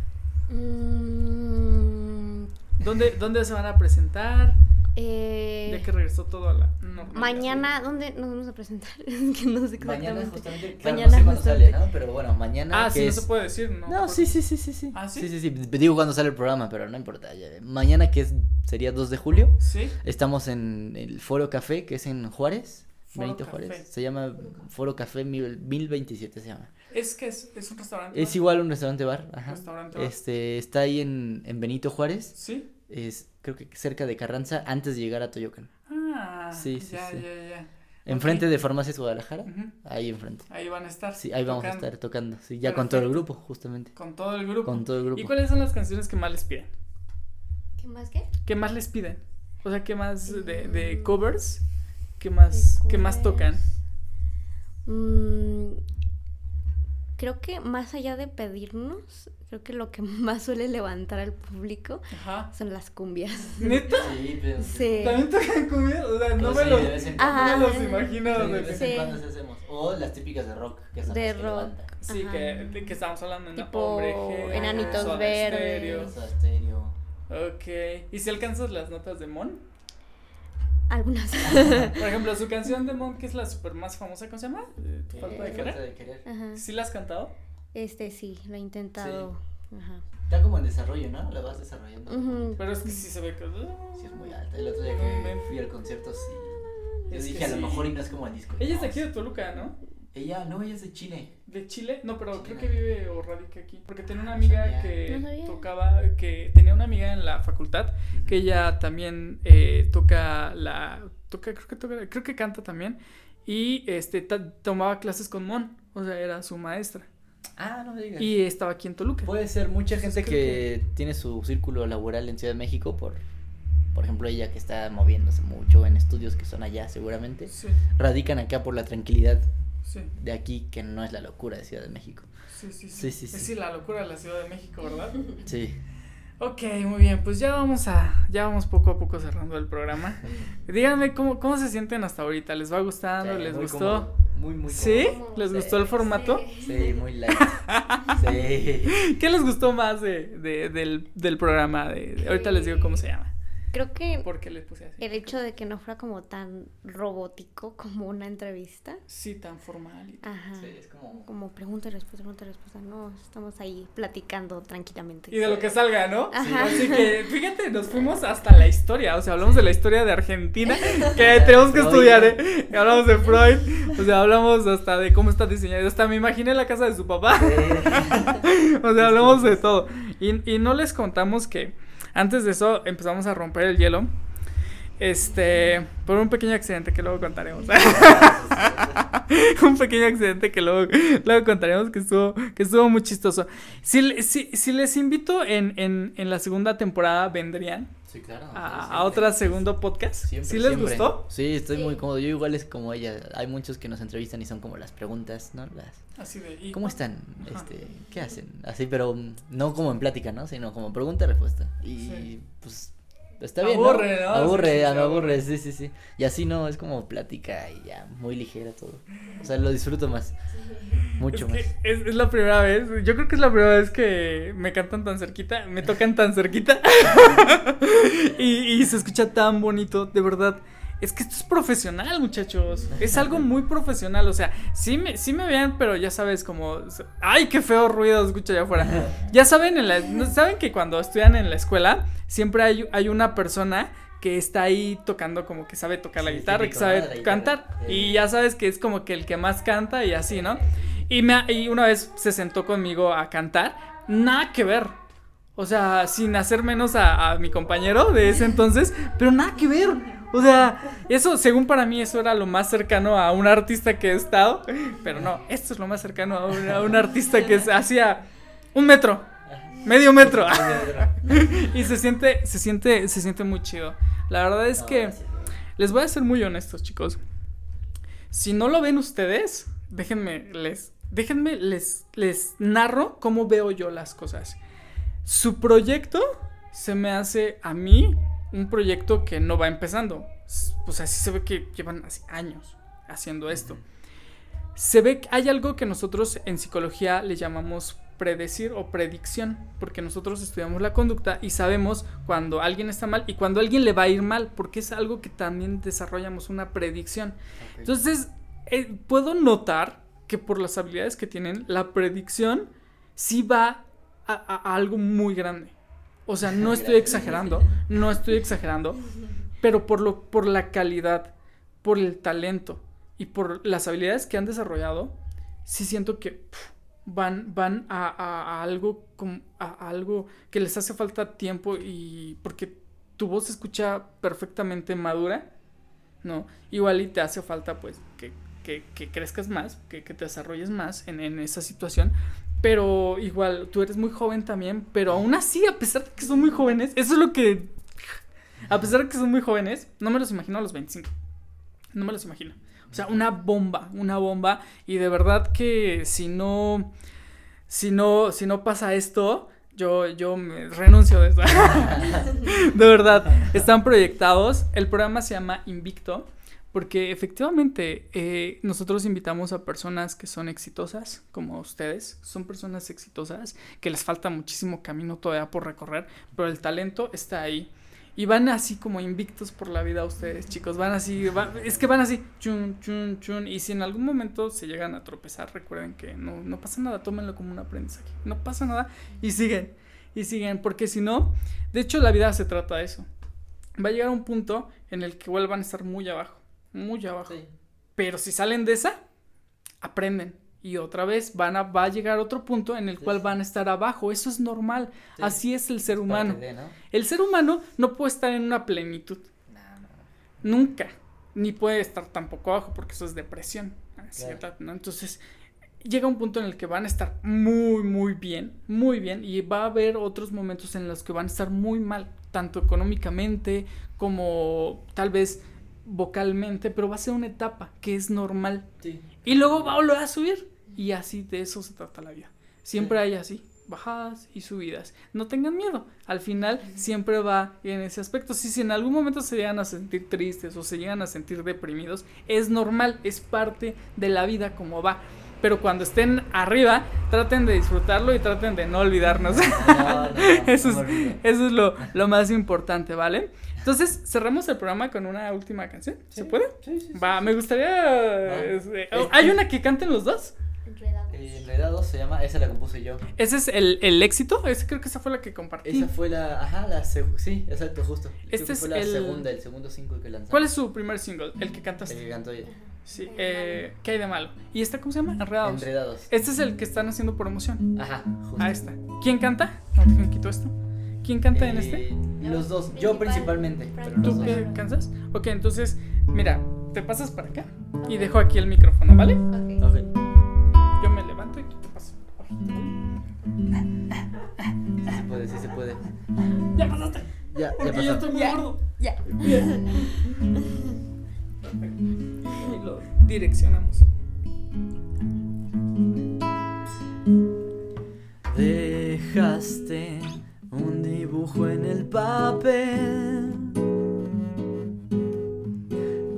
Mm, ¿Dónde, ¿Dónde se van a presentar? Eh, Ya que regresó todo a la normalidad. mañana, ¿dónde nos vamos a presentar? Es que no sé Mañana exactamente. justamente, claro, Mañana no sé cuándo justamente. sale, ¿no? Pero bueno, mañana Ah, que sí, no se puede decir, ¿no? No, sí, sí, sí, sí, sí. ¿Ah, sí? Sí, sí, sí. Digo cuando sale el programa, pero no importa. ya- Mañana que es sería 2 de julio, Sí. estamos en el Foro Café, que es en Juárez. Foro Benito Café. Juárez. Se llama Foro Café mil- 1027 se llama. Es que es, es un restaurante. Es igual un restaurante bar, ajá. Restaurante bar. Este, está ahí en, en Benito Juárez. Sí. Es creo que cerca de Carranza antes de llegar a Toyocan. Ah, Sí, sí, ya, sí. ya, ya. Enfrente de Farmacias Guadalajara. Ujú. Ahí enfrente. Ahí van a estar. Sí, ahí vamos a estar tocando. Sí, ya con todo el grupo, justamente. Con todo el grupo. Con todo el grupo. ¿Y cuáles son las canciones que más les piden? ¿Qué más qué? ¿Qué más les piden? O sea, ¿qué más de, de Mm. covers? ¿Qué más, ¿qué más tocan? Mm, creo que más allá de pedirnos, creo que lo que más suele levantar al público Ajá. son las cumbias. ¿Neta? Sí, pero. Sí. ¿También tocan cumbia? O sea, no me sí, lo, de vez en no me los imagino. Sí, de vez Sí. en cuando hacemos. O las típicas de rock, que son De las rock. Sí, que, de que estábamos hablando en Tipo Hombre G, Enanitos Verdes. Stereo. Ok. ¿Y si alcanzas las notas de Mon? Algunas. Por ejemplo, su canción de Mon, que es la super más famosa, ¿cómo se llama? Eh, Tu Eh, falta de falta querer. de querer. Ajá. ¿Sí la has cantado? Este sí, lo he intentado. Ajá. Está como en desarrollo, ¿no? La vas desarrollando. Pero es que sí se ve que. Sí, es muy alta. El otro día que fui al concierto, sí. Yo Es que dije, a lo sí. mejor y no es como el disco. Ella es de aquí de Toluca, ¿no? Ella, no, ella es de Chile. ¿De Chile? No, pero creo que vive o radica aquí. Porque tenía una Ah, amiga que No tocaba, que tenía una amiga en la facultad que ella también eh, toca la, toca, creo que toca, creo que canta también y este ta- tomaba clases con Mon, o sea, era su maestra Ah, no me digas. y estaba aquí en Toluca. Puede ser mucha gente creo que, tiene su círculo laboral en Ciudad de México por, por ejemplo, ella que está moviéndose mucho en estudios que son allá seguramente, Sí, radican acá por la tranquilidad sí, de aquí que no es la locura de Ciudad de México. sí, sí, Sí, sí, sí. Es sí, la locura de la Ciudad de México, ¿verdad? Sí. Ok, muy bien, pues ya vamos a, ya vamos poco a poco cerrando el programa. Díganme cómo, cómo se sienten hasta ahorita, ¿les va gustando? Sí, ¿Les gustó? cómodo, Muy, muy ¿Sí? cómodo. ¿Les Sí. gustó el formato? Sí, muy light. sí. ¿Qué les gustó más de, de- del, del programa? De, de- ahorita les digo cómo se llama. Creo que ¿Por qué les puse así? el hecho de que no fuera como tan robótico como una entrevista. Sí, tan formal. y- Ajá. Sí, es como... Como pregunta y respuesta, pregunta y respuesta. No, estamos ahí platicando tranquilamente. Y de lo que salga, ¿no? Ajá. Así que, fíjate, nos fuimos hasta la historia. O sea, hablamos de la historia de Argentina, que tenemos que estudiar, ¿eh? Y hablamos de Freud. O sea, hablamos hasta de cómo está diseñado. Hasta me imaginé la casa de su papá. O sea, hablamos de todo. Y, y no les contamos que antes de eso empezamos a romper el hielo. Este, por un pequeño accidente que luego contaremos. un pequeño accidente que luego, luego contaremos que estuvo, que estuvo muy chistoso. Si, si, si les invito en, en, en la segunda temporada, ¿vendrían Sí, claro. a, a otro segundo podcast? Siempre, ¿Sí les siempre. gustó? Sí, estoy muy cómodo. Yo igual es como ella. Hay muchos que nos entrevistan y son como las preguntas, ¿no? Las Así de, ¿y ¿Cómo están? Ajá. Este, ¿qué hacen? Así, pero no como en plática, ¿no? Sino como pregunta respuesta. Y Sí. pues está bien. Aburre, ¿no? Aburre, me aburre, aburre. sí, sí, sí. Y así no, es como plática y ya, muy ligera todo. O sea, lo disfruto más, mucho Es que más. es, es la primera vez, yo creo que es la primera vez que me cantan tan cerquita, me tocan tan cerquita y, y se escucha tan bonito, de verdad. Es que esto es profesional, muchachos. Es algo muy profesional. O sea, sí me, sí me vean, pero ya sabes, como. ¡Ay, qué feo ruido escucha allá afuera! Ya saben, en la, ¿no saben que cuando estudian en la escuela, siempre hay, hay una persona que está ahí tocando, como que sabe tocar la Sí, guitarra, que sabe guitarra. cantar. Sí. Y ya sabes que es como que el que más canta y así, ¿no? Y, me, y una vez se sentó conmigo a cantar, nada que ver. O sea, sin hacer menos a, a mi compañero de ese entonces, pero nada que ver. O sea, eso, según para mí, eso era lo más cercano a un artista que he estado. Pero no, esto es lo más cercano a un, a un artista que hacía un metro, medio metro. y se siente, se siente, se siente muy chido. La verdad es que les voy a ser muy honestos, chicos. Si no lo ven ustedes, déjenme les déjenme les les narro cómo veo yo las cosas. Su proyecto se me hace a mí un proyecto que no va empezando. Pues así se ve que llevan años haciendo esto. Se ve que hay algo que nosotros en psicología le llamamos predecir o predicción, porque nosotros estudiamos la conducta y sabemos cuando alguien está mal y cuando alguien le va a ir mal, porque es algo que también desarrollamos una predicción. Entonces, eh, puedo notar que por las habilidades que tienen, la predicción sí va a, a- a algo muy grande. O sea, no estoy exagerando, no estoy exagerando, pero por, lo, por la calidad, por el talento y por las habilidades que han desarrollado, sí siento que van, van a, a- a algo como a, a algo que les hace falta tiempo y porque tu voz se escucha perfectamente madura, ¿no? Igual y te hace falta pues que, que, que crezcas más, que, que te desarrolles más en, en esa situación. Pero igual, tú eres muy joven también, pero aún así, a pesar de que son muy jóvenes, eso es lo que... A pesar de que son muy jóvenes, no me los imagino a los 25. No me los imagino. O sea, una bomba, una bomba. Y de verdad que si no, si no, si no pasa esto, yo, yo me renuncio de eso. de verdad, están proyectados. El programa se llama Invicto. Porque efectivamente eh, nosotros invitamos a personas que son exitosas, como ustedes, son personas exitosas, que les falta muchísimo camino todavía por recorrer, pero el talento está ahí. Y van así como invictos por la vida ustedes, chicos. Van así, va- es que van así, chun, chun, chun. Y si en algún momento se llegan a tropezar, recuerden que no, pasa nada, tómenlo como un aprendizaje. No pasa nada y siguen, y siguen, porque si no, de hecho la vida se trata de eso. Va a llegar un punto en el que vuelvan a estar muy abajo, muy abajo. Sí. Pero si salen de esa, aprenden. Y otra vez van a, va a llegar otro punto en el Sí. cual van a estar abajo. Eso es normal. Sí. Así es el ser humano. de, ¿no? El ser humano no puede estar en una plenitud. No, no, Nunca. Ni puede estar tampoco abajo porque eso es depresión. Claro. Entonces, llega un punto en el que van a estar muy, muy bien. Muy bien. Y va a haber otros momentos en los que van a estar muy mal. Tanto económicamente como tal vez vocalmente. Pero va a ser una etapa que es normal. Sí. Y luego va a volver a subir. Y así de eso se trata la vida. Siempre Sí. hay así, bajadas y subidas. No tengan miedo. Al final siempre va en ese aspecto. Si, si en algún momento se llegan a sentir tristes o se llegan a sentir deprimidos, es normal, es parte de la vida como va. Pero cuando estén arriba, traten de disfrutarlo y traten de no olvidarnos. No, no, no, Eso es, no me olvido. eso es lo, lo más importante, ¿vale? Entonces, cerramos el programa con una última canción. ¿Se Sí, puede? Sí, sí, sí. Va, me gustaría. Va. este, oh, ¿Hay una que canten los dos? Enredados. Eh, Enredados se llama, esa la compuse yo. ¿Ese es el, el éxito? Ese creo que esa fue la que compartí. Esa fue la, ajá, la, sí, exacto, justo. Creo Este que es fue la el- segunda, el segundo single que lanzamos. ¿Cuál es su primer single? El que El cantaste. que cantó ella. Sí. Eh, ¿Qué hay de malo? ¿Y esta cómo se llama? Enredados. Enredados. Este es el que están haciendo promoción. Ajá, justo. Ahí está. ¿Quién canta? No, ¿quién quitó esto? ¿Quién canta en este? Eh, Los dos, yo principalmente, pero ¿Tú los dos. qué cansas? Ok, entonces, mira, te pasas para acá y dejo aquí el micrófono, ¿vale? Ok. Ok. Yo me levanto y tú te pasas. Sí se puede, sí se puede. Ya pasaste. Ya, ya yo estoy muy Ya. gordo. Ya. Perfecto. Y lo direccionamos. Dejaste un dibujo en el papel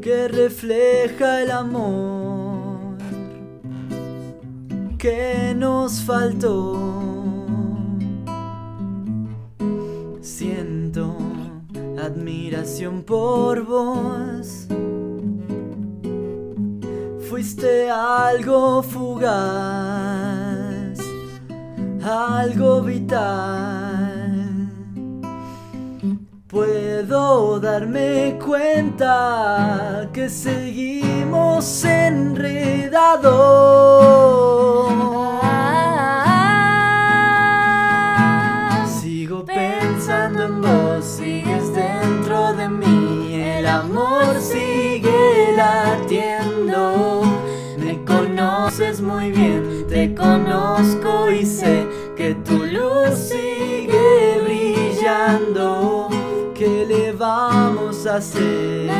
que refleja el amor que nos faltó. Siento admiración por vos. Fuiste algo fugaz, algo vital. Puedo darme cuenta que seguimos enredados. Sigo pensando en vos, sigues dentro de mí, el amor sigue latiendo. Me conoces muy bien, te conozco y sé que tu luz sigue brillando. ¿Qué le vamos a hacer?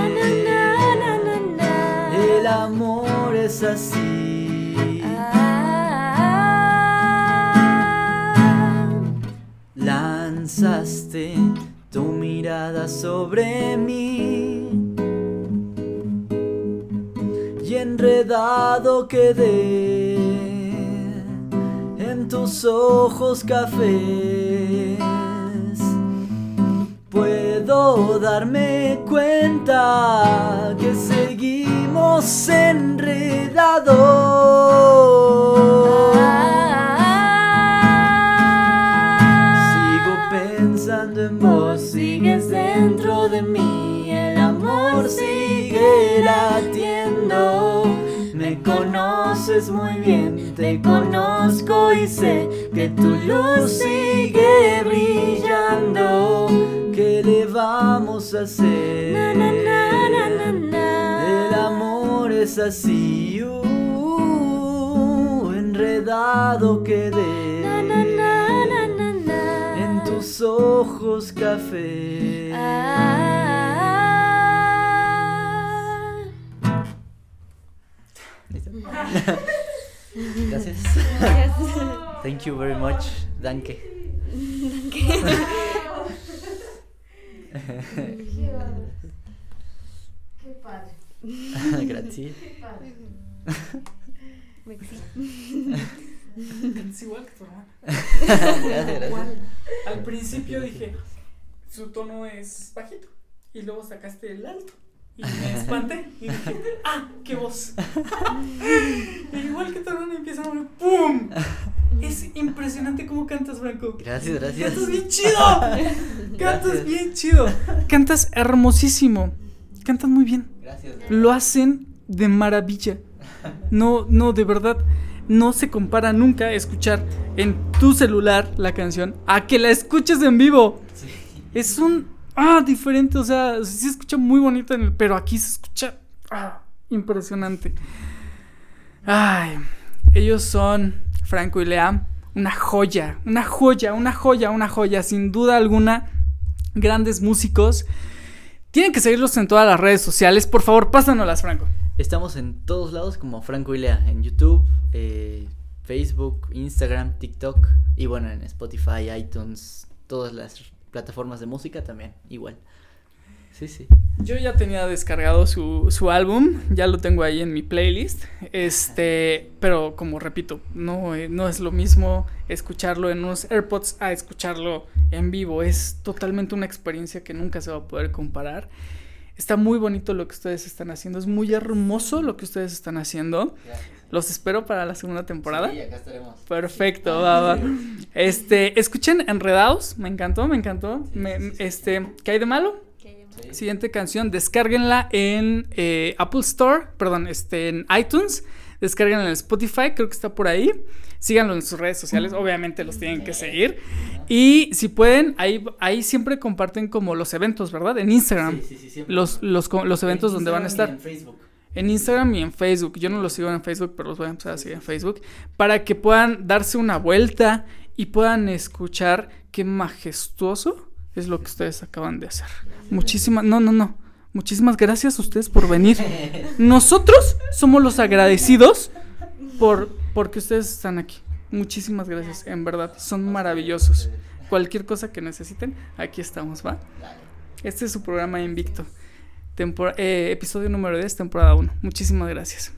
El amor es así. Lanzaste tu mirada sobre mí y enredado quedé en tus ojos cafés. Puedo darme cuenta que seguimos enredados. Sigo pensando en vos, sigues dentro de mí, el amor sigue latiendo. Me conoces muy bien, te conozco y sé que tu luz sigue brillando. ¿Qué le vamos a hacer? Na, na, na, na, na, na. El amor es así, uh, enredado quedé Na, na, na, na, na, na. en tus ojos café. Ah. Gracias. Gracias. Thank you very much. Danke. Qué padre. Gracias. Qué padre. Es igual que tu hermana. Gracias, gracias. Igual. Al principio dije, su tono es bajito. Y luego sacaste el alto. Y me espanté. Y dije, ¡ah! ¡Qué voz! Y igual que hermana empieza a mover, ¡pum! Es impresionante cómo cantas, Franco. Gracias, gracias. Cantas bien chido. Cantas Gracias. bien chido. Cantas hermosísimo. Cantas muy bien. Gracias. Lo hacen de maravilla. No, no, de verdad. No se compara nunca escuchar en tu celular la canción a que la escuches en vivo. Sí. Es un. Ah, diferente. O sea, sí se escucha muy bonito, en el- pero aquí se escucha. Ah, impresionante. Ay, ellos son Franco y Lea. Una joya, una joya, una joya, una joya. Sin duda alguna, grandes músicos. Tienen que seguirlos en todas las redes sociales. Por favor, pásanoslas, Franco. Estamos en todos lados como Franco y Lea, en YouTube, eh, Facebook, Instagram, TikTok y bueno, en Spotify, iTunes, todas las plataformas de música también, igual. Sí, sí. Yo ya tenía descargado su, su álbum, ya lo tengo ahí en mi playlist. Este, pero como repito, no, eh, no es lo mismo escucharlo en unos AirPods a escucharlo en vivo. Es totalmente una experiencia que nunca se va a poder comparar. Está muy bonito lo que ustedes están haciendo, es muy hermoso lo que ustedes están haciendo. Los espero para la segunda temporada. Sí, acá estaremos. Perfecto, va, va. Este, escuchen Enredados, me encantó, me encantó. Sí, Me- sí, este, ¿qué hay de malo? Sí. Siguiente canción, descárguenla en eh, Apple Store, perdón, este, en iTunes, descárguenla en Spotify, creo que está por ahí. Síganlo en sus redes sociales, obviamente los tienen que seguir. Y si pueden, ahí, ahí siempre comparten como los eventos, ¿verdad? En Instagram. Sí, sí, sí, siempre. Los, los, los eventos En donde van a Instagram estar. En Facebook. En Instagram y en Facebook. Yo no los sigo en Facebook, pero los voy a empezar a seguir en Facebook. Para que puedan darse una vuelta y puedan escuchar qué majestuoso es lo que ustedes acaban de hacer. Muchísimas, no, no, no. Muchísimas gracias a ustedes por venir. Nosotros somos los agradecidos por porque ustedes están aquí. Muchísimas gracias, en verdad. Son maravillosos. Cualquier cosa que necesiten, aquí estamos, ¿va? Este es su programa Invicto. Eh, episodio número 10, temporada 1. Muchísimas gracias.